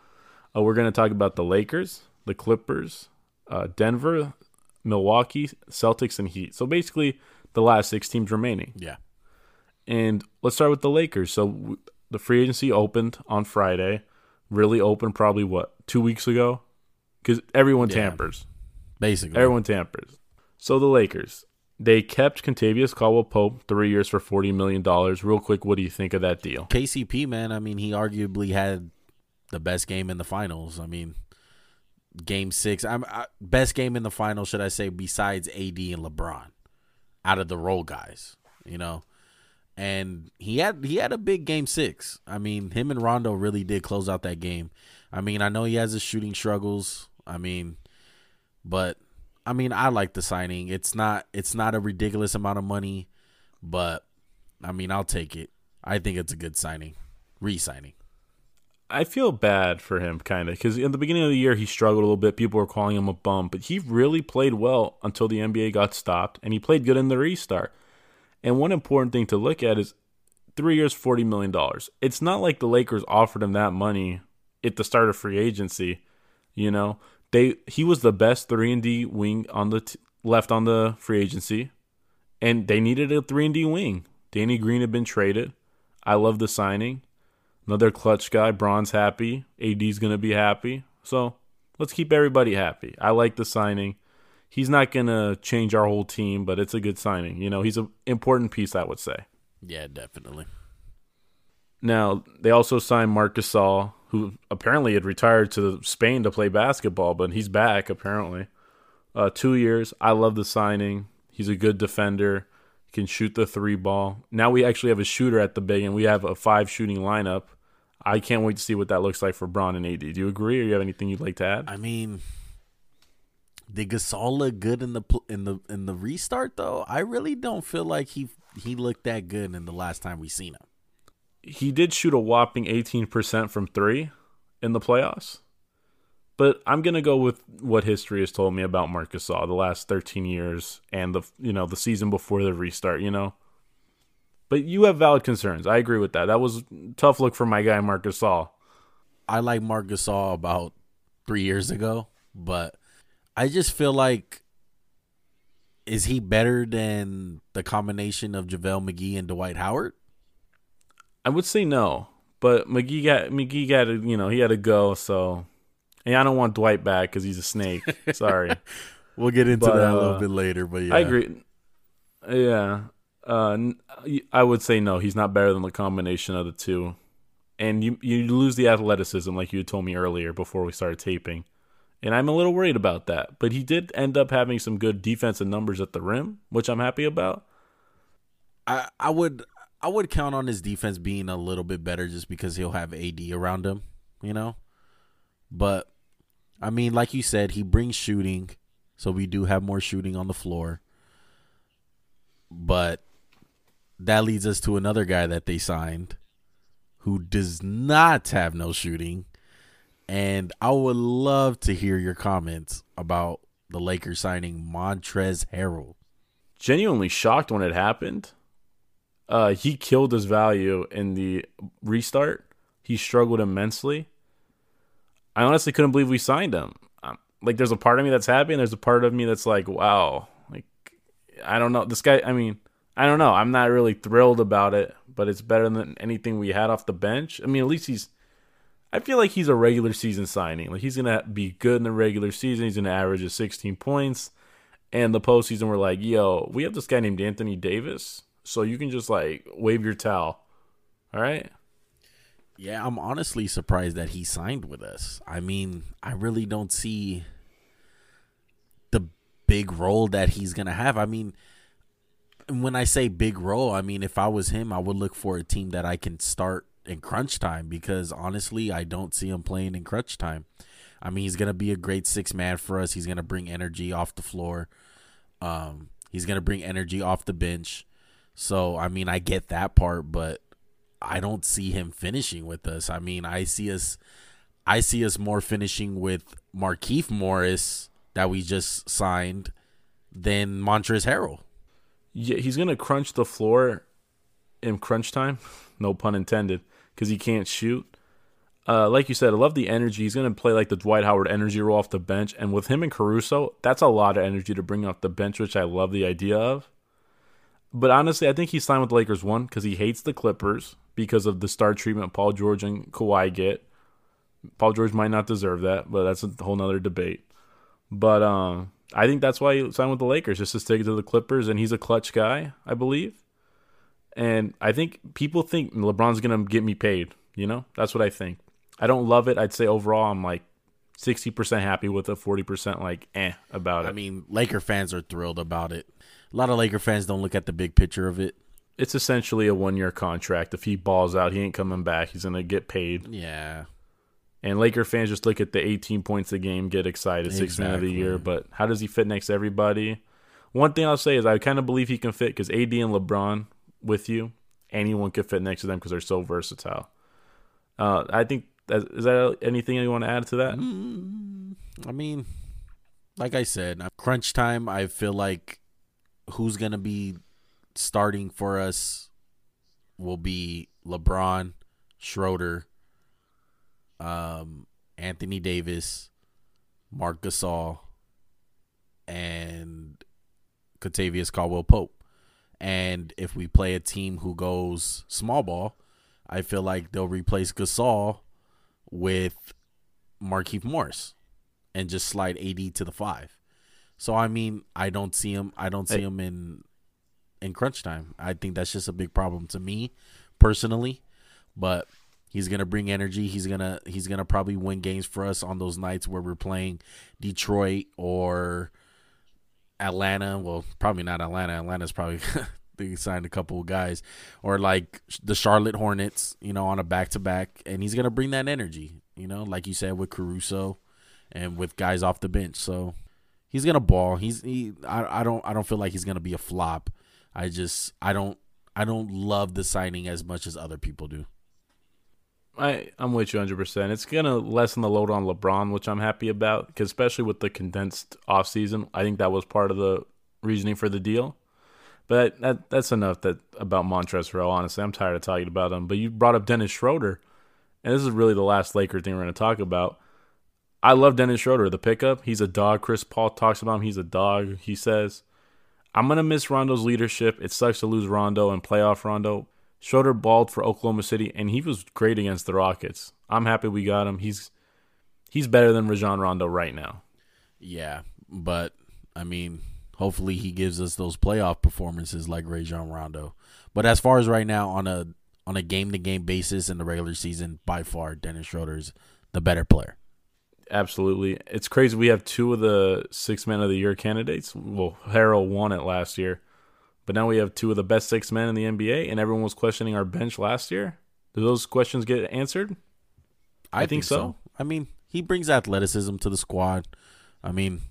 Uh, we're going to talk about the Lakers, the Clippers, uh, Denver, Milwaukee, Celtics, and Heat. So basically, the last six teams remaining. Yeah. And let's start with the Lakers. So w- the free agency opened on Friday. Really opened probably what two weeks ago, because everyone Yeah. tampers. Basically. Everyone tampers. So the Lakers, they kept Kentavious Caldwell Pope three years for forty million dollars. Real quick, what do you think of that deal? KCP, man. I mean, he arguably had the best game in the finals. I mean, game six. I'm I, best game in the final, should I say, besides AD and LeBron, out of the role guys. You know, and he had he had a big game six. I mean, him and Rondo really did close out that game. I mean, I know he has his shooting struggles. I mean, but I mean, I like the signing. It's not it's not a ridiculous amount of money, but I mean, I'll take it. I think it's a good signing, re-signing. I feel bad for him, kind of, because in the beginning of the year he struggled a little bit. People were calling him a bum, but he really played well until the NBA got stopped, and he played good in the restart. And one important thing to look at is three years, forty million dollars. It's not like the Lakers offered him that money at the start of free agency. You know, they he was the best three and D wing on the t- left on the free agency, and they needed a three and D wing. Danny Green had been traded. I love the signing. Another clutch guy. Bron's happy. AD's gonna be happy. So let's keep everybody happy. I like the signing. He's not gonna change our whole team, but it's a good signing. You know, he's an important piece, I would say. Yeah, definitely. Now they also signed Marc Gasol, who apparently had retired to Spain to play basketball, but he's back apparently. Uh, two years. I love the signing. He's a good defender. Can shoot the three ball. Now we actually have a shooter at the big, and we have a five shooting lineup. I can't wait to see what that looks like for Bron and AD. Do you agree, or you have anything you'd like to add? I mean, did Gasol look good in the in the in the restart though? I really don't feel like he he looked that good in the last time we seen him. He did shoot a whopping eighteen percent from three in the playoffs. But I'm gonna go with what history has told me about Marc Gasol the last 13 years and the you know the season before the restart. You know, but you have valid concerns. I agree with that. That was tough look for my guy Marc Gasol. I like Marc Gasol about three years ago, but I just feel like is he better than the combination of JaVale McGee and Dwight Howard? I would say no, but McGee got McGee got to you know he had to go so and I don't want Dwight back because he's a snake. Sorry. we'll get into but, that a little uh, bit later, but yeah. I agree. Yeah. Uh, I would say no. He's not better than the combination of the two. And you you lose the athleticism, like you told me earlier before we started taping. And I'm a little worried about that. But he did end up having some good defensive numbers at the rim, which I'm happy about. I I would I would count on his defense being a little bit better just because he'll have AD around him, you know. But I mean, like you said, he brings shooting, so we do have more shooting on the floor. But that leads us to another guy that they signed who does not have no shooting. And I would love to hear your comments about the Lakers signing Montrezl Harrell. Genuinely shocked when it happened. Uh, he killed his value in the restart. He struggled immensely. I honestly couldn't believe we signed him. Um, like, there's a part of me that's happy, and there's a part of me that's like, wow. Like, I don't know. This guy, I mean, I don't know. I'm not really thrilled about it, but it's better than anything we had off the bench. I mean, at least he's. I feel like he's a regular season signing. Like he's gonna be good in the regular season. He's gonna average 16 points, and the postseason we're like, yo, we have this guy named Anthony Davis, so you can just like wave your towel. All right. Yeah, I'm honestly surprised that he signed with us. I mean, I really don't see the big role that he's going to have. I mean, when I say big role, I mean, if I was him, I would look for a team that I can start in crunch time because honestly, I don't see him playing in crunch time. I mean, he's going to be a great six man for us. He's going to bring energy off the floor. Um, he's going to bring energy off the bench. So, I mean, I get that part, but I don't see him finishing with us. I mean, I see us I see us more finishing with Markieff Morris that we just signed than Montrezl Harrell. Yeah, he's gonna crunch the floor in crunch time, no pun intended, because he can't shoot. Uh, like you said, I love the energy. He's gonna play like the Dwight Howard energy role off the bench, and with him and Caruso, that's a lot of energy to bring off the bench, which I love the idea of. But honestly, I think he signed with the Lakers one because he hates the Clippers because of the star treatment Paul George and Kawhi get. Paul George might not deserve that, but that's a whole nother debate. But um, I think that's why he signed with the Lakers, just to stick to the Clippers, and he's a clutch guy, I believe. And I think people think LeBron's gonna get me paid. You know, that's what I think. I don't love it. I'd say overall, I'm like sixty percent happy with it, forty percent like eh about it. I mean, Laker fans are thrilled about it. A lot of Laker fans don't look at the big picture of it. it's essentially a one year contract. If he balls out, he ain't coming back. He's gonna get paid. Yeah. And Laker fans just look at the 18 points a game, get excited, six man of the year. But how does he fit next to everybody? One thing I'll say is I kind of believe he can fit because AD and LeBron with you, anyone could fit next to them because they're so versatile. Uh, I think that, is that anything you want to add to that? Mm, I mean, like I said, crunch time. I feel like who's gonna be starting for us will be LeBron, Schroeder, um, Anthony Davis, Marc Gasol, and Kentavious Caldwell Pope. And if we play a team who goes small ball, I feel like they'll replace Gasol with Markieff Morris and just slide AD to the five. So I mean, I don't see him. I don't see him in in crunch time. I think that's just a big problem to me personally. But he's gonna bring energy. He's gonna he's gonna probably win games for us on those nights where we're playing Detroit or Atlanta. Well, probably not Atlanta. Atlanta's probably they signed a couple of guys, or like the Charlotte Hornets. You know, on a back to back, and he's gonna bring that energy. You know, like you said with Caruso, and with guys off the bench. So he's gonna ball. He's he. I, I don't I don't feel like he's gonna be a flop. I just I don't I don't love the signing as much as other people do. I I'm with you 100. percent It's gonna lessen the load on LeBron, which I'm happy about, because especially with the condensed off season, I think that was part of the reasoning for the deal. But that that's enough that about Montrezl. Honestly, I'm tired of talking about him. But you brought up Dennis Schroeder, and this is really the last Laker thing we're gonna talk about. I love Dennis Schroeder, the pickup. He's a dog. Chris Paul talks about him. He's a dog. He says, "I'm gonna miss Rondo's leadership. It sucks to lose Rondo and playoff Rondo." Schroeder balled for Oklahoma City, and he was great against the Rockets. I'm happy we got him. He's he's better than Rajon Rondo right now. Yeah, but I mean, hopefully he gives us those playoff performances like Rajon Rondo. But as far as right now on a on a game to game basis in the regular season, by far Dennis Schroeder's the better player. Absolutely, it's crazy. We have two of the six men of the year candidates. Well, Harrell won it last year, but now we have two of the best six men in the NBA, and everyone was questioning our bench last year. Do those questions get answered? I think so. I mean, he brings athleticism to the squad. I mean,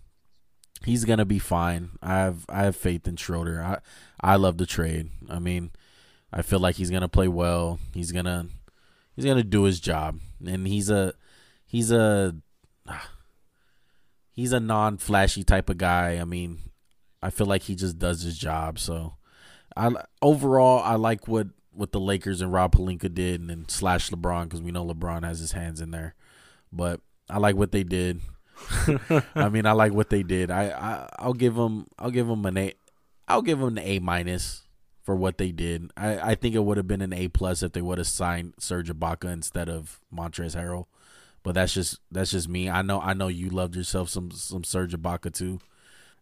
he's gonna be fine. I have I have faith in Schroeder. I I love the trade. I mean, I feel like he's gonna play well. He's gonna he's gonna do his job, and he's a he's a Ah. he's a non flashy type of guy. I mean, I feel like he just does his job. So, I overall I like what what the Lakers and Rob Pelinka did, and then slash LeBron because we know LeBron has his hands in there. But I like what they did. I mean, I like what they did. I, I I'll give them I'll give them an A. I'll give them an A minus for what they did. I, I think it would have been an A plus if they would have signed Serge Ibaka instead of Montrezl Harrell. But that's just that's just me. I know I know you loved yourself some some Serge Ibaka too.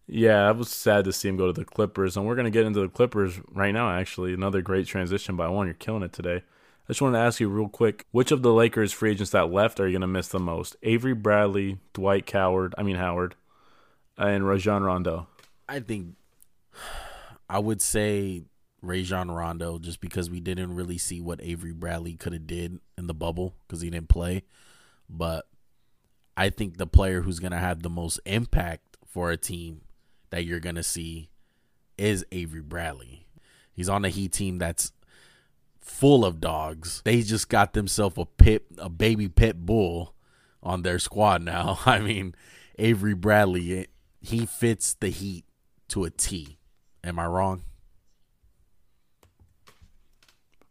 Yeah, I was sad to see him go to the Clippers, and we're gonna get into the Clippers right now. Actually, another great transition by one. You're killing it today. I just wanted to ask you real quick: which of the Lakers free agents that left are you gonna miss the most? Avery Bradley, Dwight Coward, I mean Howard, and Rajon Rondo. I think I would say Rajon Rondo just because we didn't really see what Avery Bradley could have did in the bubble because he didn't play. But I think the player who's gonna have the most impact for a team that you're gonna see is Avery Bradley. He's on a Heat team that's full of dogs. They just got themselves a pit, a baby pit bull on their squad now. I mean, Avery Bradley, he fits the Heat to a T. Am I wrong?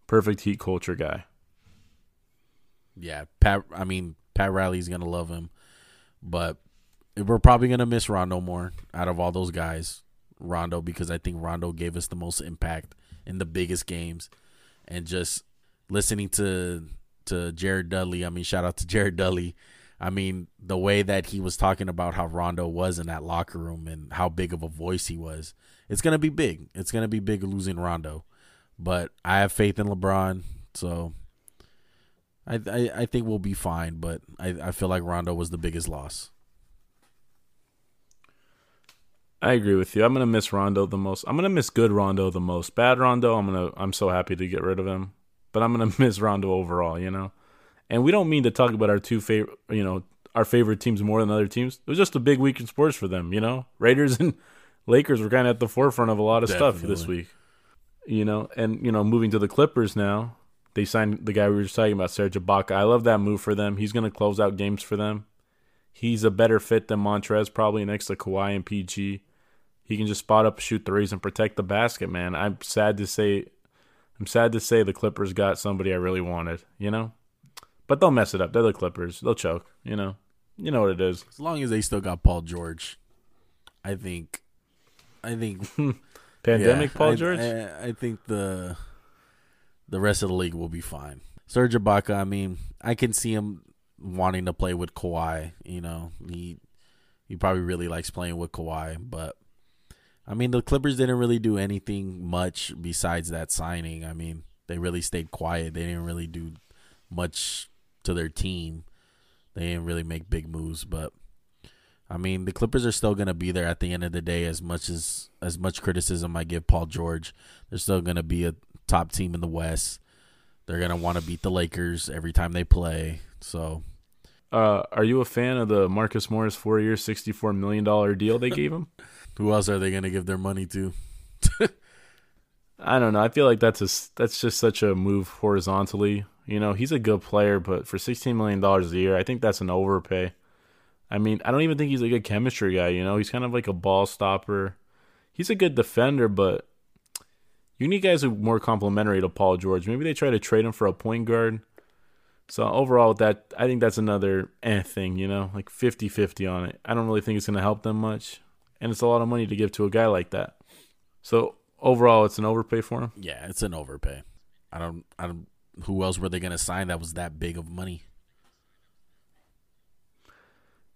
Perfect Heat culture guy. Yeah, Pat. I mean, Pat Riley's gonna love him, but we're probably gonna miss Rondo more out of all those guys. Rondo because I think Rondo gave us the most impact in the biggest games, and just listening to to Jared Dudley. I mean, shout out to Jared Dudley. I mean, the way that he was talking about how Rondo was in that locker room and how big of a voice he was, it's gonna be big. It's gonna be big losing Rondo, but I have faith in LeBron, so I, I I think we'll be fine, but I I feel like Rondo was the biggest loss. I agree with you. I'm gonna miss Rondo the most. I'm gonna miss good Rondo the most. Bad Rondo, I'm gonna I'm so happy to get rid of him. But I'm gonna miss Rondo overall, you know. And we don't mean to talk about our two favorite, you know, our favorite teams more than other teams. It was just a big week in sports for them, you know. Raiders and Lakers were kind of at the forefront of a lot of Definitely. stuff this week, you know. And you know, moving to the Clippers now, they signed the guy we were just talking about, Serge Ibaka. I love that move for them. He's gonna close out games for them. He's a better fit than Montrez, probably next to Kawhi and PG. He can just spot up, shoot threes, and protect the basket, man. I'm sad to say, I'm sad to say the Clippers got somebody I really wanted, you know. But they'll mess it up. They're the Clippers. They'll choke, you know. You know what it is. As long as they still got Paul George, I think. I think. Pandemic yeah, Paul I, George. I, I think the the rest of the league will be fine. Serge Ibaka, I mean, I can see him wanting to play with Kawhi. You know, he he probably really likes playing with Kawhi, but I mean, the Clippers didn't really do anything much besides that signing. I mean, they really stayed quiet. They didn't really do much to their team. They didn't really make big moves, but I mean, the Clippers are still going to be there at the end of the day as much as as much criticism I give Paul George. They're still going to be a top team in the West. They're going to want to beat the Lakers every time they play. So, uh, are you a fan of the Marcus Morris 4-year, $64 million deal they gave him? Who else are they going to give their money to? I don't know. I feel like that's a that's just such a move horizontally. You know, he's a good player, but for sixteen million dollars a year, I think that's an overpay. I mean, I don't even think he's a good chemistry guy. You know, he's kind of like a ball stopper. He's a good defender, but you need guys who are more complementary to Paul George. Maybe they try to trade him for a point guard. So overall, that I think that's another eh thing. You know, like 50-50 on it. I don't really think it's going to help them much and it's a lot of money to give to a guy like that. So overall, it's an overpay for him. Yeah, it's an overpay. I don't. I don't. Who else were they going to sign that was that big of money?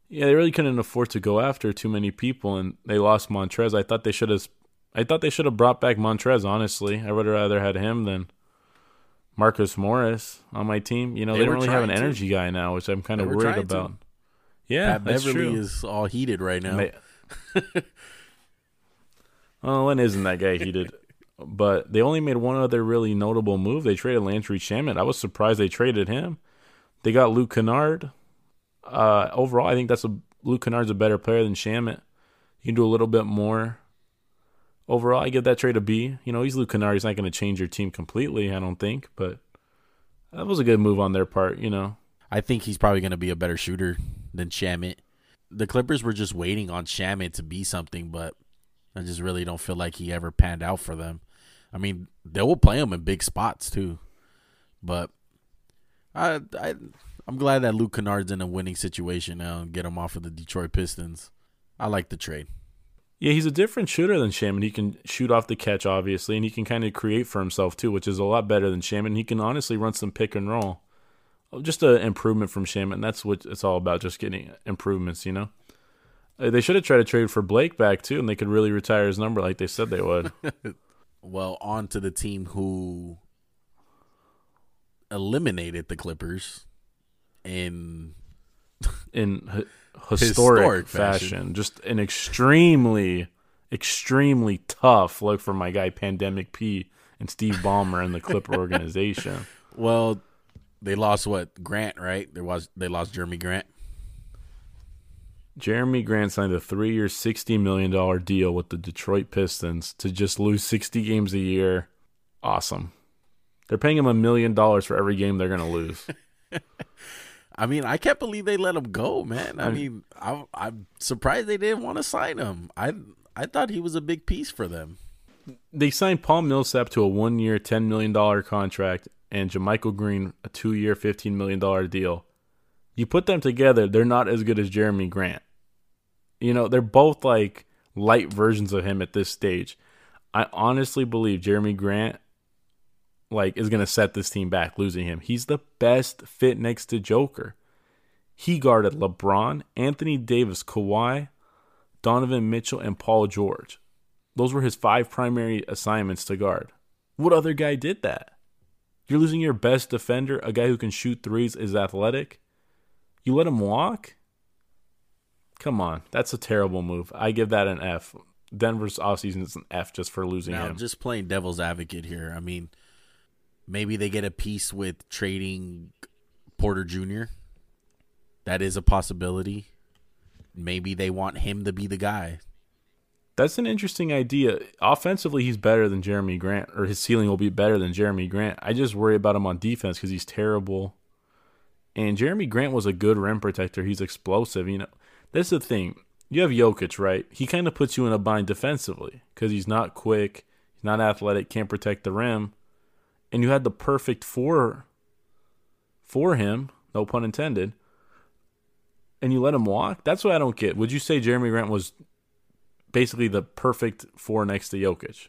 Yeah, they really couldn't afford to go after too many people, and they lost Montrez. I thought they should have. I thought they should have brought back Montrez. Honestly, I would have rather had him than Marcus Morris on my team. You know, they, they don't really have an energy to. guy now, which I'm kind of worried about. To. Yeah, Pat that's Beverley true. is all heated right now. They, oh, when isn't that guy heated? but they only made one other really notable move. They traded Landry Shamet. I was surprised they traded him. They got Luke Kennard. Uh, overall, I think that's a Luke Kennard's a better player than Shamet. He can do a little bit more. Overall, I give that trade a B. You know, he's Luke Kennard. He's not going to change your team completely, I don't think, but that was a good move on their part. You know, I think he's probably going to be a better shooter than Shamet the Clippers were just waiting on Shamet to be something, but I just really don't feel like he ever panned out for them. I mean, they will play him in big spots too, but I I I'm glad that Luke Kennard's in a winning situation now and get him off of the Detroit Pistons. I like the trade. Yeah, he's a different shooter than Shamet. He can shoot off the catch, obviously, and he can kind of create for himself too, which is a lot better than Shamet. He can honestly run some pick and roll just an improvement from Shamet, and that's what it's all about. Just getting improvements, you know. Uh, they should have tried to trade for Blake back too, and they could really retire his number like they said they would. well, on to the team who eliminated the Clippers in in historic, historic fashion. fashion. Just an extremely, extremely tough look for my guy Pandemic P and Steve Ballmer and the Clipper organization. Well, they lost what Grant, right? There was they lost Jerami Grant. Jerami Grant signed a three-year, sixty million dollar deal with the Detroit Pistons to just lose sixty games a year. Awesome. They're paying him a million dollars for every game they're going to lose. I mean, I can't believe they let him go, man. I mean, I'm, I'm surprised they didn't want to sign him. I I thought he was a big piece for them. They signed Paul Millsap to a one-year, ten million dollar contract and JaMychal Green a two year, $15 million deal. You put them together, they're not as good as Jerami Grant. You know, they're both like light versions of him at this stage. I honestly believe Jerami Grant like is going to set this team back losing him. He's the best fit next to Joker. He guarded LeBron, Anthony Davis, Kawhi, Donovan Mitchell and Paul George. Those were his five primary assignments to guard. What other guy did that? You're losing your best defender, a guy who can shoot threes, is athletic. You let him walk? Come on, that's a terrible move. I give that an F. Denver's offseason is an F just for losing now, him. just playing devil's advocate here. I mean, maybe they get a piece with trading Porter Jr. That is a possibility. Maybe they want him to be the guy. That's an interesting idea. Offensively, he's better than Jerami Grant, or his ceiling will be better than Jerami Grant. I just worry about him on defense because he's terrible. And Jerami Grant was a good rim protector. He's explosive. You know, that's the thing. You have Jokic, right? He kind of puts you in a bind defensively because he's not quick, he's not athletic, can't protect the rim, and you had the perfect four for him. No pun intended. And you let him walk. That's what I don't get. Would you say Jerami Grant was basically the perfect four next to Jokic.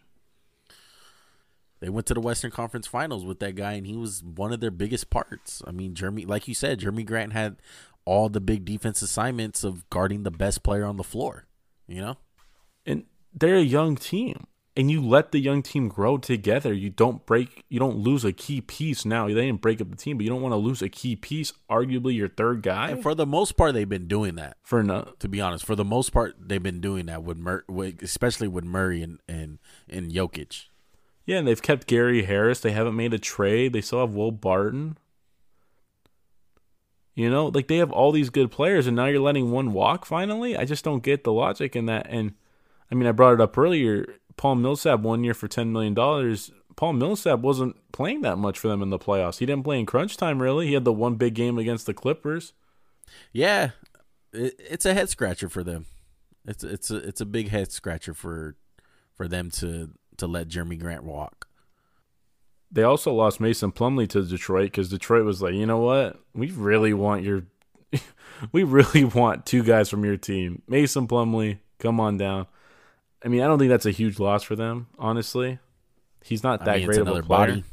They went to the Western Conference Finals with that guy, and he was one of their biggest parts. I mean, Jerami, like you said, Jerami Grant had all the big defense assignments of guarding the best player on the floor. You know, and they're a young team and you let the young team grow together. You don't break, you don't lose a key piece now. They didn't break up the team, but you don't want to lose a key piece, arguably your third guy. And for the most part, they've been doing that. For no, to be honest, for the most part, they've been doing that with, Mur- with especially with Murray and and and Jokic. Yeah, and they've kept Gary Harris. They haven't made a trade. They still have Will Barton. You know, like they have all these good players, and now you're letting one walk finally. I just don't get the logic in that. And I mean, I brought it up earlier Paul Millsap one year for ten million dollars. Paul Millsap wasn't playing that much for them in the playoffs. He didn't play in crunch time really. He had the one big game against the Clippers. Yeah, it's a head scratcher for them. It's it's a it's a big head scratcher for for them to to let Jerami Grant walk. They also lost Mason Plumlee to Detroit because Detroit was like, you know what, we really want your, we really want two guys from your team. Mason Plumlee, come on down. I mean, I don't think that's a huge loss for them, honestly. He's not that I mean, great of a player. Body.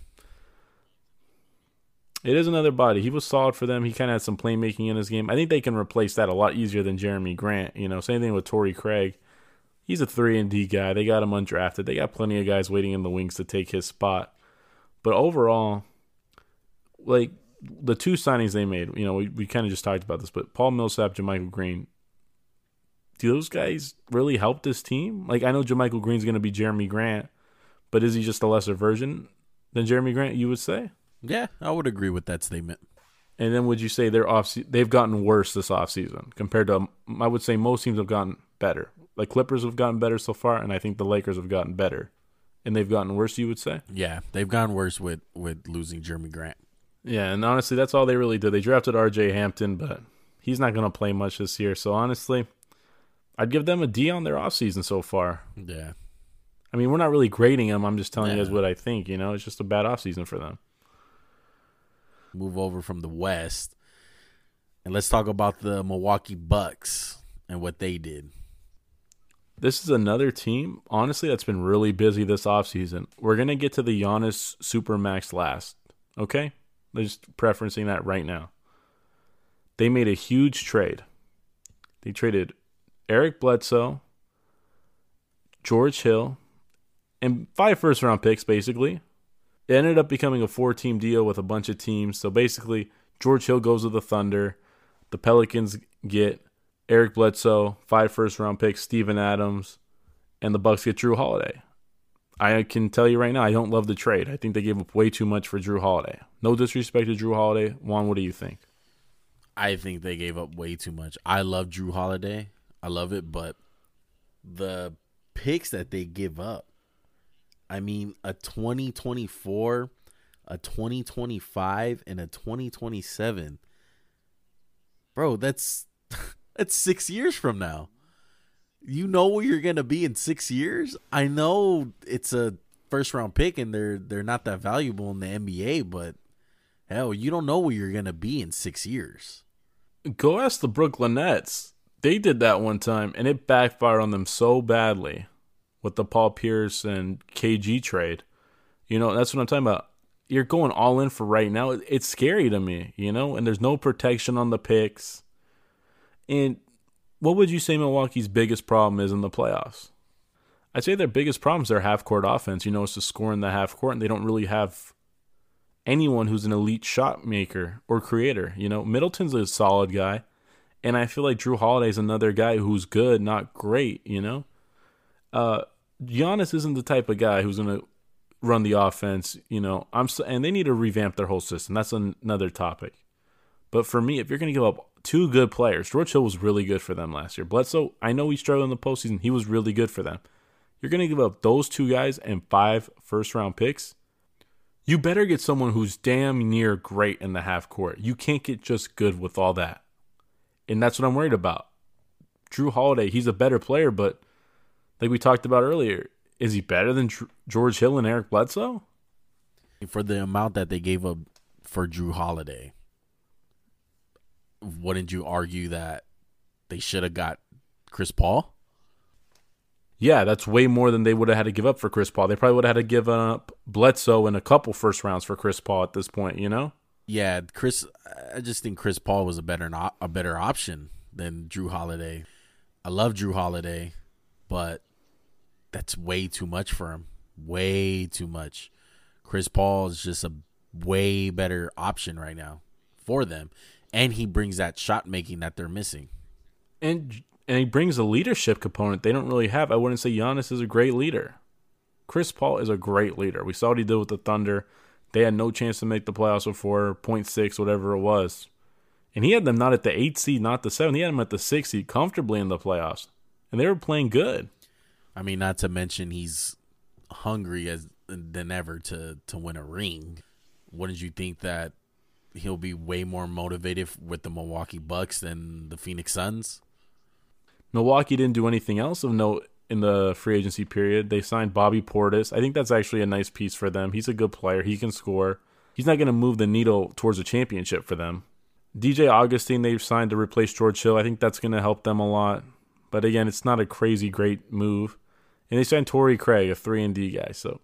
It is another body. He was solid for them. He kind of had some playmaking in his game. I think they can replace that a lot easier than Jerami Grant. You know, same thing with Torrey Craig. He's a three and D guy. They got him undrafted. They got plenty of guys waiting in the wings to take his spot. But overall, like the two signings they made, you know, we, we kind of just talked about this, but Paul Millsap, JaMychal Green, do those guys really help this team? Like I know JaMychal Green's going to be Jerami Grant, but is he just a lesser version than Jerami Grant? You would say? Yeah, I would agree with that statement. And then would you say they're off? They've gotten worse this offseason compared to I would say most teams have gotten better. Like Clippers have gotten better so far, and I think the Lakers have gotten better, and they've gotten worse. You would say? Yeah, they've gotten worse with with losing Jerami Grant. Yeah, and honestly, that's all they really did. They drafted R.J. Hampton, but he's not going to play much this year. So honestly, I'd give them a D on their offseason so far. Yeah. I mean, we're not really grading them. I'm just telling yeah. you guys what I think. You know, it's just a bad offseason for them. Move over from the West. And let's talk about the Milwaukee Bucks and what they did. This is another team, honestly, that's been really busy this offseason. We're going to get to the Giannis Supermax last. Okay? They're just preferencing that right now. They made a huge trade. They traded Eric Bledsoe, George Hill, and five first round picks, basically. It ended up becoming a four team deal with a bunch of teams. So basically, George Hill goes to the Thunder. The Pelicans get Eric Bledsoe, five first round picks, Steven Adams, and the Bucks get Jrue Holiday. I can tell you right now, I don't love the trade. I think they gave up way too much for Jrue Holiday. No disrespect to Jrue Holiday. Juan, what do you think? I think they gave up way too much. I love Jrue Holiday. I love it, but the picks that they give up. I mean, a 2024, a 2025, and a 2027. Bro, that's that's 6 years from now. You know where you're going to be in 6 years? I know it's a first round pick and they're they're not that valuable in the NBA, but hell, you don't know where you're going to be in 6 years. Go ask the Brooklyn Nets. They did that one time, and it backfired on them so badly with the Paul Pierce and KG trade. You know, that's what I'm talking about. You're going all in for right now. It's scary to me, you know, and there's no protection on the picks. And what would you say Milwaukee's biggest problem is in the playoffs? I'd say their biggest problem is their half court offense. You know, it's to score in the half court, and they don't really have anyone who's an elite shot maker or creator. You know, Middleton's a solid guy, and I feel like Jrue Holiday's another guy who's good, not great. You know, uh, Giannis isn't the type of guy who's gonna run the offense. You know, I'm so, and they need to revamp their whole system. That's an, another topic. But for me, if you're gonna give up two good players, George Hill was really good for them last year. Bledsoe, I know he struggled in the postseason. He was really good for them. You're gonna give up those two guys and five first round picks you better get someone who's damn near great in the half court. You can't get just good with all that. And that's what I'm worried about. Jrue Holiday, he's a better player, but like we talked about earlier, is he better than George Hill and Eric Bledsoe? For the amount that they gave up for Jrue Holiday, wouldn't you argue that they should have got Chris Paul? Yeah, that's way more than they would have had to give up for Chris Paul. They probably would have had to give up Bledsoe and a couple first rounds for Chris Paul at this point, you know? Yeah, Chris I just think Chris Paul was a better not a better option than Jrue Holiday. I love Jrue Holiday, but that's way too much for him. Way too much. Chris Paul is just a way better option right now for them, and he brings that shot making that they're missing. And and he brings a leadership component they don't really have. I wouldn't say Giannis is a great leader. Chris Paul is a great leader. We saw what he did with the Thunder. They had no chance to make the playoffs before 0.6, whatever it was. And he had them not at the eight seed, not the seven. He had them at the six seed comfortably in the playoffs. And they were playing good. I mean, not to mention he's hungry as than ever to to win a ring. Wouldn't you think that he'll be way more motivated with the Milwaukee Bucks than the Phoenix Suns? Milwaukee didn't do anything else of note in the free agency period. They signed Bobby Portis. I think that's actually a nice piece for them. He's a good player. He can score. He's not going to move the needle towards a championship for them. DJ Augustin they've signed to replace George Hill. I think that's going to help them a lot. But again, it's not a crazy great move. And they signed Torrey Craig, a 3 and D guy. So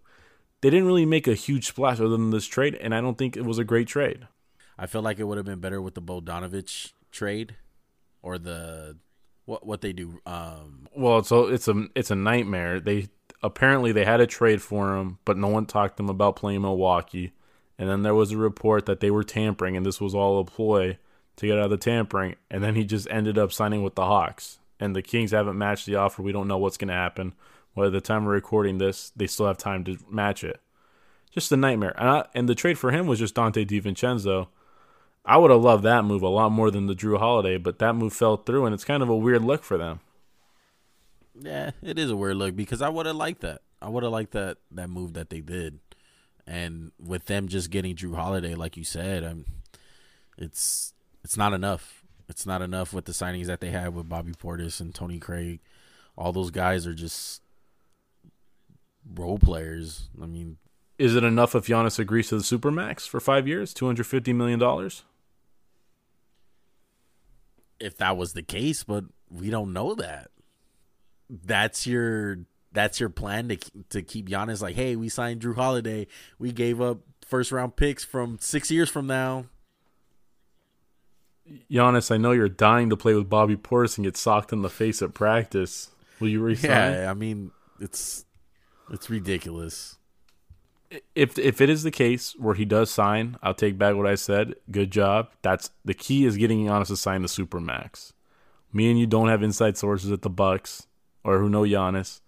they didn't really make a huge splash other than this trade, and I don't think it was a great trade. I feel like it would have been better with the Bogdanovich trade or the what what they do. Um, well, so it's a it's a nightmare. They apparently they had a trade for him, but no one talked to them about playing Milwaukee. And then there was a report that they were tampering, and this was all a ploy to get out of the tampering. And then he just ended up signing with the Hawks. And the Kings haven't matched the offer. We don't know what's going to happen. Well, at the time of recording this, they still have time to match it. Just a nightmare. And, I, and the trade for him was just Donte DiVincenzo, I would have loved that move a lot more than the Jrue Holiday, but that move fell through, and it's kind of a weird look for them. Yeah, it is a weird look because I would have liked that. I would have liked that that move that they did, and with them just getting Jrue Holiday, like you said, I'm, it's it's not enough. It's not enough with the signings that they have with Bobby Portis and Tony Craig. All those guys are just role players. I mean, is it enough if Giannis agrees to the supermax for five years, two hundred fifty million dollars? If that was the case, but we don't know that. That's your that's your plan to to keep Giannis like, hey, we signed Jrue Holiday, we gave up first round picks from six years from now. Giannis, I know you're dying to play with Bobby Portis and get socked in the face at practice. Will you resign? Yeah, I mean, it's it's ridiculous if if it is the case where he does sign, I'll take back what I said. Good job. That's the key is getting Giannis to sign the super max. Me and you don't have inside sources at the Bucks or who know Giannis,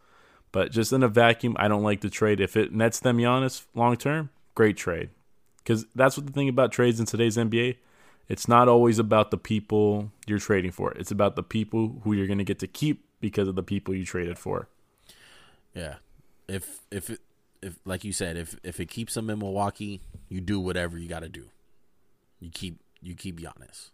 but just in a vacuum, I don't like the trade. If it nets them Giannis long term, great trade. Because that's what the thing about trades in today's NBA. It's not always about the people you're trading for. It's about the people who you're going to get to keep because of the people you traded for. Yeah. If if it, if like you said, if if it keeps him in Milwaukee, you do whatever you got to do. You keep you keep Giannis.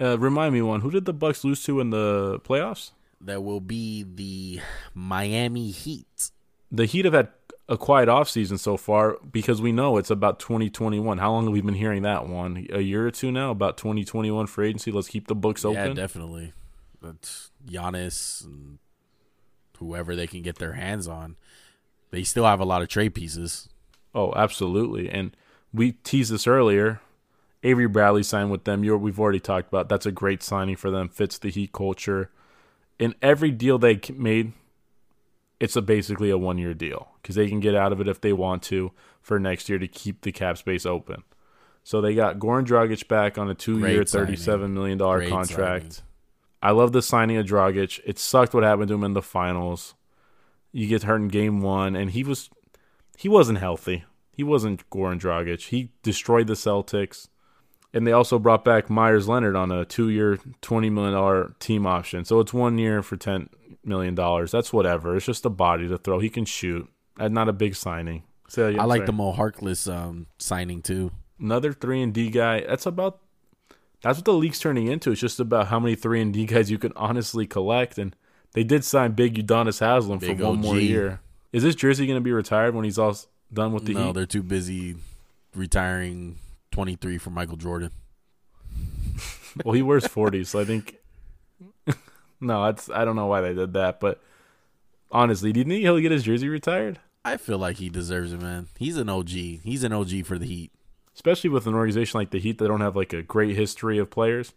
Uh, remind me one. Who did the Bucks lose to in the playoffs? That will be the Miami Heat. The Heat have had a quiet offseason so far because we know it's about 2021. How long have we been hearing that one? A year or two now about 2021 for agency. Let's keep the books open. Yeah, definitely. That's Giannis and whoever they can get their hands on they still have a lot of trade pieces. Oh, absolutely. And we teased this earlier. Avery Bradley signed with them. You're, we've already talked about. That's a great signing for them. Fits the Heat culture. In every deal they made, it's a basically a one year deal because they can get out of it if they want to for next year to keep the cap space open. So they got Goran Dragic back on a two-year, Great signing. thirty-seven million dollar contract. signing. I love the signing of Dragic. It sucked what happened to him in the finals. You get hurt in game one, and he was he wasn't healthy. He wasn't Goran Dragic. He destroyed the Celtics. And they also brought back Meyers Leonard on a two year, $20 million team option. So it's one year for $10 million. That's whatever. It's just a body to throw. He can shoot. That's not a big signing. So, yeah, I like sorry. the Mo Harkless um, signing too. Another 3 and D guy. That's about. That's what the league's turning into. It's just about how many 3 and D guys you can honestly collect. And they did sign Big Udonis Haslam for Big one more year. Is this jersey going to be retired when he's all done with the no, Heat? they're too busy retiring 23 for Michael Jordan. Well, he wears 40s, so I think. no, that's I don't know why they did that, but honestly, do you think he'll get his jersey retired? I feel like he deserves it, man. He's an OG. He's an OG for the Heat. Especially with an organization like the Heat that don't have like a great history of players.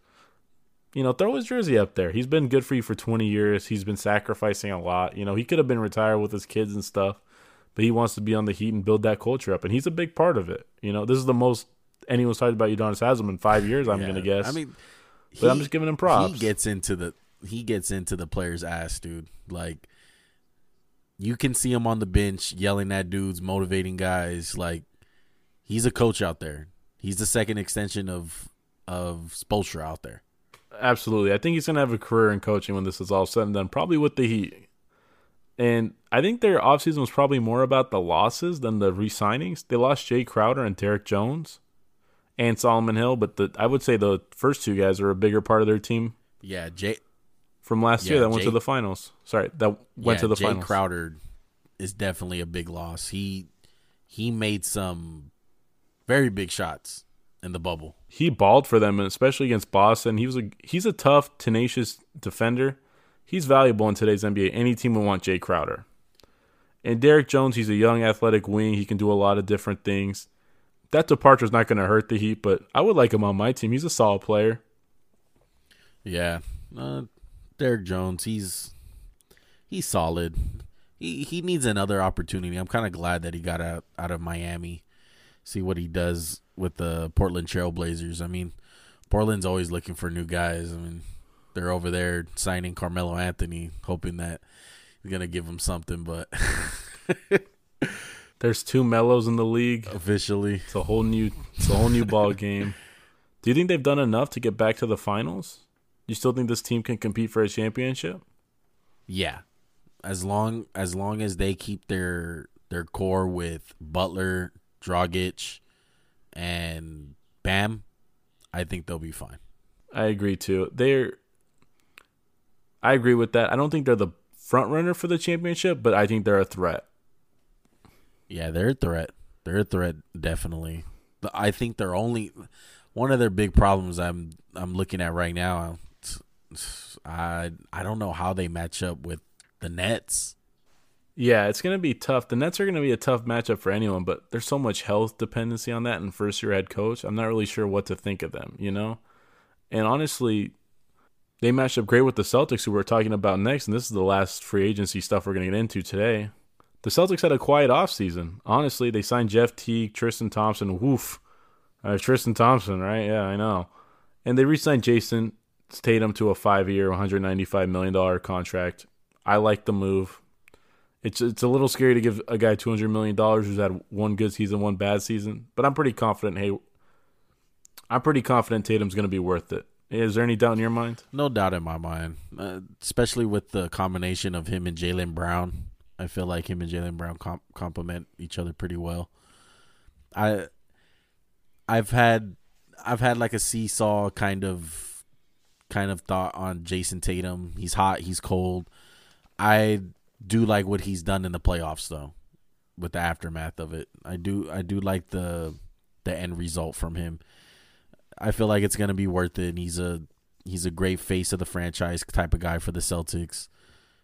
You know, throw his jersey up there. He's been good for you for 20 years. He's been sacrificing a lot. You know, he could have been retired with his kids and stuff, but he wants to be on the Heat and build that culture up, and he's a big part of it. You know, this is the most anyone's talked about Udonis Haslam in five years. I'm Yeah, gonna guess. I mean, But I'm just giving him props. He gets into the he gets into the player's ass, dude. Like you can see him on the bench yelling at dudes, motivating guys. Like he's a coach out there. He's the second extension of of Spoelstra out there. Absolutely. I think he's going to have a career in coaching when this is all said and done, probably with the Heat. And I think their offseason was probably more about the losses than the re signings. They lost Jae Crowder and Derrick Jones and Solomon Hill, but the, I would say the first two guys are a bigger part of their team Yeah, Jae from last Yeah, year that went to the finals. Sorry, that went yeah, to the Jae finals. Crowder is definitely a big loss. He he made some very big shots in the bubble. he balled for them, and especially against Boston. He was a he's a tough, tenacious defender. He's valuable in today's NBA. Any team would want Jae Crowder. And Derrick Jones, he's a young, athletic wing. He can do a lot of different things. That departure is not going to hurt the Heat, but I would like him on my team. He's a solid player. Yeah, uh, Derrick Jones, he's he's solid. He he needs another opportunity. I'm kind of glad that he got out out of Miami. See what he does with the Portland Trailblazers. I mean, Portland's always looking for new guys. I mean, they're over there signing Carmelo Anthony, hoping that he's gonna give him something. But There's two mellows in the league. officially, It's a whole new it's a whole new ball game. Do you think they've done enough to get back to the finals? You still think this team can compete for a championship? yeah. As long as long as they keep their their core with Butler, Dragic, and Bam, I think they'll be fine. I agree too. They're I agree with that. I don't think they're the front runner for the championship, but I think they're a threat. Yeah, they're a threat. They're a threat, definitely. I think they're only one of their big problems. I'm I'm looking at right now. I I don't know how they match up with the Nets. Yeah, it's going to be tough. The Nets are going to be a tough matchup for anyone, but there's so much health dependency on that and first year head coach. I'm not really sure what to think of them, you know? And honestly, they matched up great with the Celtics, who we're talking about next. And this is the last free agency stuff we're going to get into today. The Celtics had a quiet offseason. Honestly, they signed Jeff Teague, Tristan Thompson. Woof. Uh, Tristan Thompson, right? Yeah, I know. And they re signed Jayson Tatum to a five year, $195 million contract. I like the move. It's it's a little scary to give a guy two hundred million dollars who's had one good season, one bad season. But I'm pretty confident. Hey, I'm pretty confident Tatum's going to be worth it. Is there any doubt in your mind? No doubt in my mind, uh, especially with the combination of him and Jaylen Brown. I feel like him and Jaylen Brown comp- complement each other pretty well. I I've had I've had like a seesaw kind of kind of thought on Jayson Tatum. He's hot, he's cold. I do like what he's done in the playoffs though. With the aftermath of it. I do I do like the the end result from him. I feel like it's gonna be worth it. And he's a he's a great face of the franchise type of guy for the Celtics.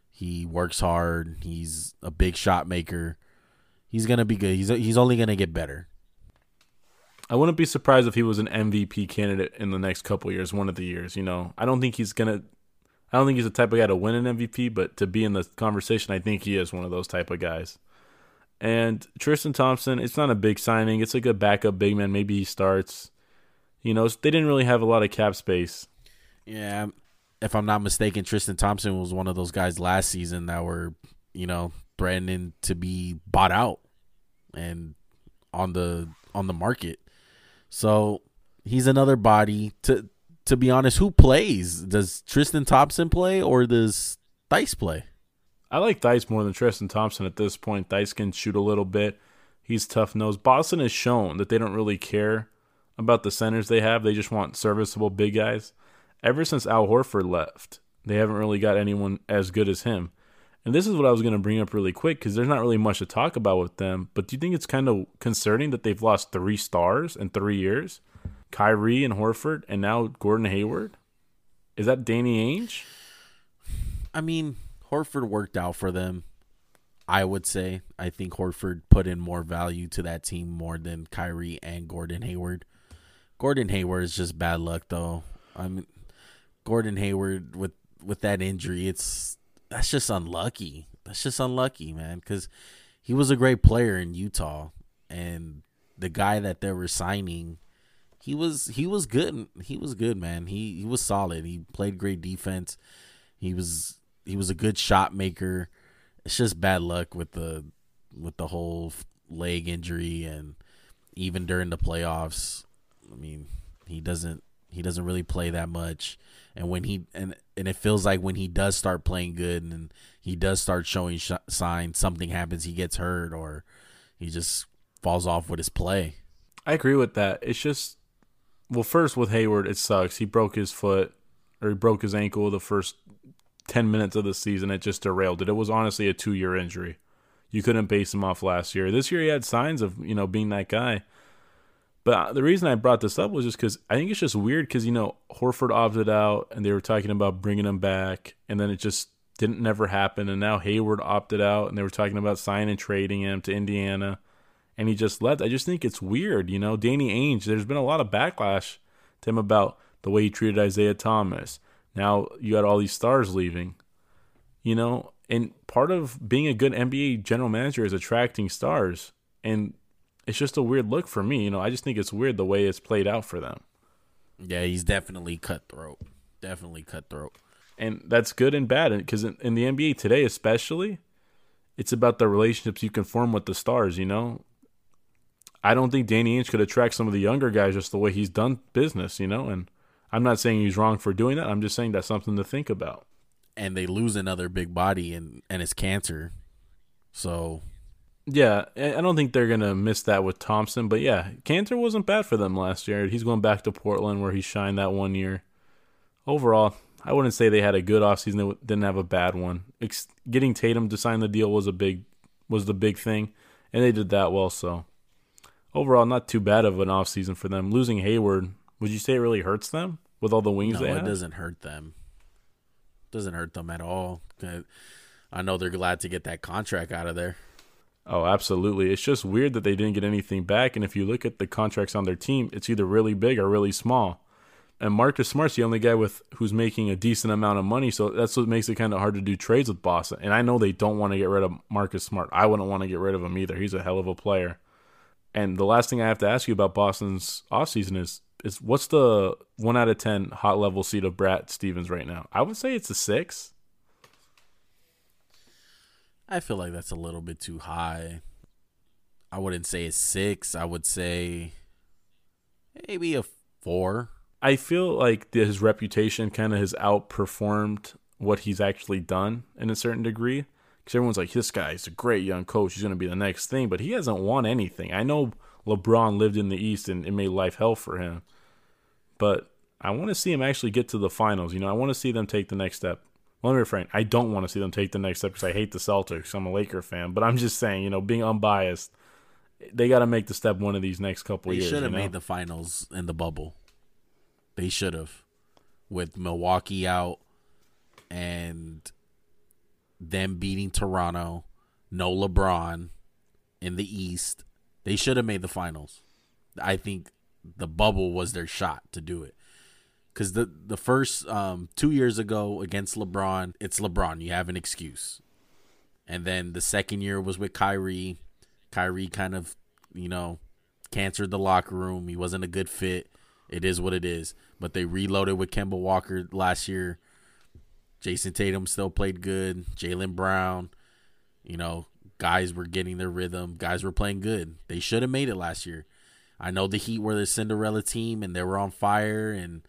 He works hard. He's a big shot maker. He's gonna be good. He's he's only gonna get better. I wouldn't be surprised if he was an MVP candidate in the next couple years, one of the years. You know, I don't think he's gonna. I don't think he's the type of guy to win an MVP, but to be in the conversation, I think he is one of those type of guys. And Tristan Thompson, it's not a big signing. It's a good backup big man. Maybe he starts. You know, they didn't really have a lot of cap space. Yeah, if I'm not mistaken, Tristan Thompson was one of those guys last season that were, you know, threatening to be bought out and on the on the market. So he's another body. To to be honest, who plays? Does Tristan Thompson play or does Theis play? I like Theis more than Tristan Thompson at this point. Theis can shoot a little bit. He's tough nosed. Boston has shown that they don't really care about the centers they have. They just want serviceable big guys. Ever since Al Horford left, they haven't really got anyone as good as him. And this is what I was going to bring up really quick because there's not really much to talk about with them. But do you think it's kind of concerning that they've lost three stars in three years? Kyrie and Horford, and now Gordon Hayward? Is that Danny Ainge? I mean, Horford worked out for them. I would say. I think Horford put in more value to that team more than Kyrie and Gordon Hayward. Gordon Hayward is just bad luck, though. I mean, Gordon Hayward with with that injury, it's that's just unlucky. That's just unlucky, man. Because he was a great player in Utah, and the guy that they were signing, he was he was good. He was good, man. He he was solid. He played great defense. He was he was a good shot maker. It's just bad luck with the with the whole leg injury and even during the playoffs. I mean, he doesn't he doesn't really play that much and when he and and it feels like when he does start playing good and he does start showing sh- signs something happens he gets hurt or he just falls off with his play i agree with that it's just well first with hayward it sucks. He broke his foot or he broke his ankle the first 10 minutes of the season. It just derailed it. It was honestly a two year injury. You couldn't base him off last year. This year he had signs of you know being that guy. But uh, the reason I brought this up was just because I think it's just weird because, you know, Horford opted out and they were talking about bringing him back and then it just didn't never happen. And now Hayward opted out and they were talking about signing and trading him to Indiana and he just left. I just think it's weird, you know. Danny Ainge, there's been a lot of backlash to him about the way he treated Isaiah Thomas. Now you got all these stars leaving, you know, and part of being a good NBA general manager is attracting stars. And it's just a weird look for me. You know, I just think it's weird the way it's played out for them. Yeah, he's definitely cutthroat. Definitely cutthroat. And that's good and bad because in, in, the NBA today, especially, it's about the relationships you can form with the stars. You know, I don't think Danny Ainge could attract some of the younger guys just the way he's done business. You know, and I'm not saying he's wrong for doing that. I'm just saying that's something to think about. And they lose another big body, and and it's Kanter. So yeah, I don't think they're gonna miss that with Thompson, but yeah, Kanter wasn't bad for them last year. He's going back to Portland where he shined that one year. Overall, I wouldn't say they had a good offseason. They didn't have a bad one. Ex- getting Tatum to sign the deal was a big was the big thing, and they did that well. So overall, not too bad of an offseason for them. Losing Hayward, would you say it really hurts them with all the wings no, they have? it doesn't hurt them. It doesn't hurt them at all. I know they're glad to get that contract out of there. Oh, absolutely. It's just weird that they didn't get anything back. And if you look at the contracts on their team, it's either really big or really small. And Marcus Smart's the only guy with who's making a decent amount of money, so that's what makes it kind of hard to do trades with Boston. And I know they don't want to get rid of Marcus Smart. I wouldn't want to get rid of him either. He's a hell of a player. And the last thing I have to ask you about Boston's offseason is is what's the one out of ten hot level seat of Brad Stevens right now? I would say it's a six. I feel like that's a little bit too high. I wouldn't say a six. I would say maybe a four. I feel like his reputation kind of has outperformed what he's actually done in a certain degree. Because everyone's like, this guy's a great young coach. He's going to be the next thing. But he hasn't won anything. I know LeBron lived in the East and it made life hell for him. But I want to see him actually get to the finals. You know, I want to see them take the next step let me refrain. I don't want to see them take the next step because I hate the Celtics. I'm a Laker fan, but I'm just saying, you know, being unbiased, they got to make the step one of these next couple they years. They should have you know? made the finals in the bubble. They should have, with Milwaukee out and them beating Toronto, no LeBron in the East. They should have made the finals. I think the bubble was their shot to do it because the the first um, two years ago against LeBron, it's LeBron. You have an excuse, and then the second year was with Kyrie. Kyrie kind of, you know, cancered the locker room. He wasn't a good fit. It is what it is. But they reloaded with Kemba Walker last year. Jayson Tatum still played good. Jaylen Brown, you know, guys were getting their rhythm. Guys were playing good. They should have made it last year. I know the Heat were the Cinderella team and they were on fire and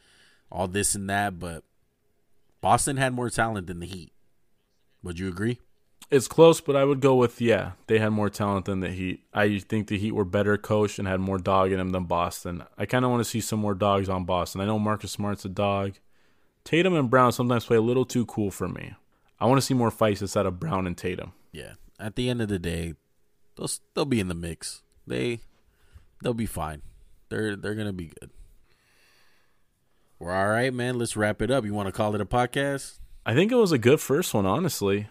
all this and that, but Boston had more talent than the Heat. Would you agree? It's close, but I would go with yeah. They had more talent than the Heat. I think the Heat were better coached and had more dog in them than Boston. I kind of want to see some more dogs on Boston. I know Marcus Smart's a dog. Tatum and Brown sometimes play a little too cool for me. I want to see more fights instead of Brown and Tatum. Yeah. At the end of the day, they'll they'll be in the mix. They they'll be fine. They're they're gonna be good. We're all right, man. Let's wrap it up. You want to call it a podcast? I think it was a good first one, honestly.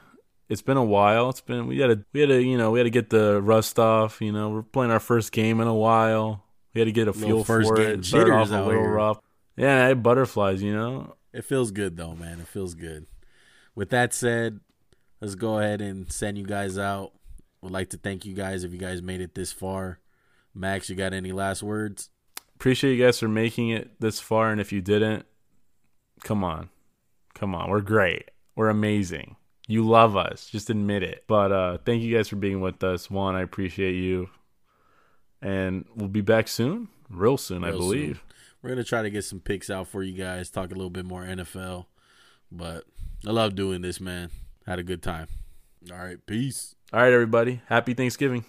It's been a while. It's been we had to we had to you know we had to get the rust off. You know we're playing our first game in a while. We had to get a feel first for it. Started off a little rough. Yeah, I had butterflies. You know, It feels good though, man. It feels good. With that said, let's go ahead and send you guys out. Would like to thank you guys if you guys made it this far. Max, you got any last words? appreciate you guys for making it this far. And if you didn't, come on, come on, we're great. We're amazing. You love us. Just admit it. But uh, thank you guys for being with us. Juan, I appreciate you. And we'll be back soon, real soon, I believe. soon. We're gonna try to get some picks out for you guys, talk a little bit more NFL. But I love doing this, man. Had a good time. All right, peace. All right, everybody. Happy Thanksgiving.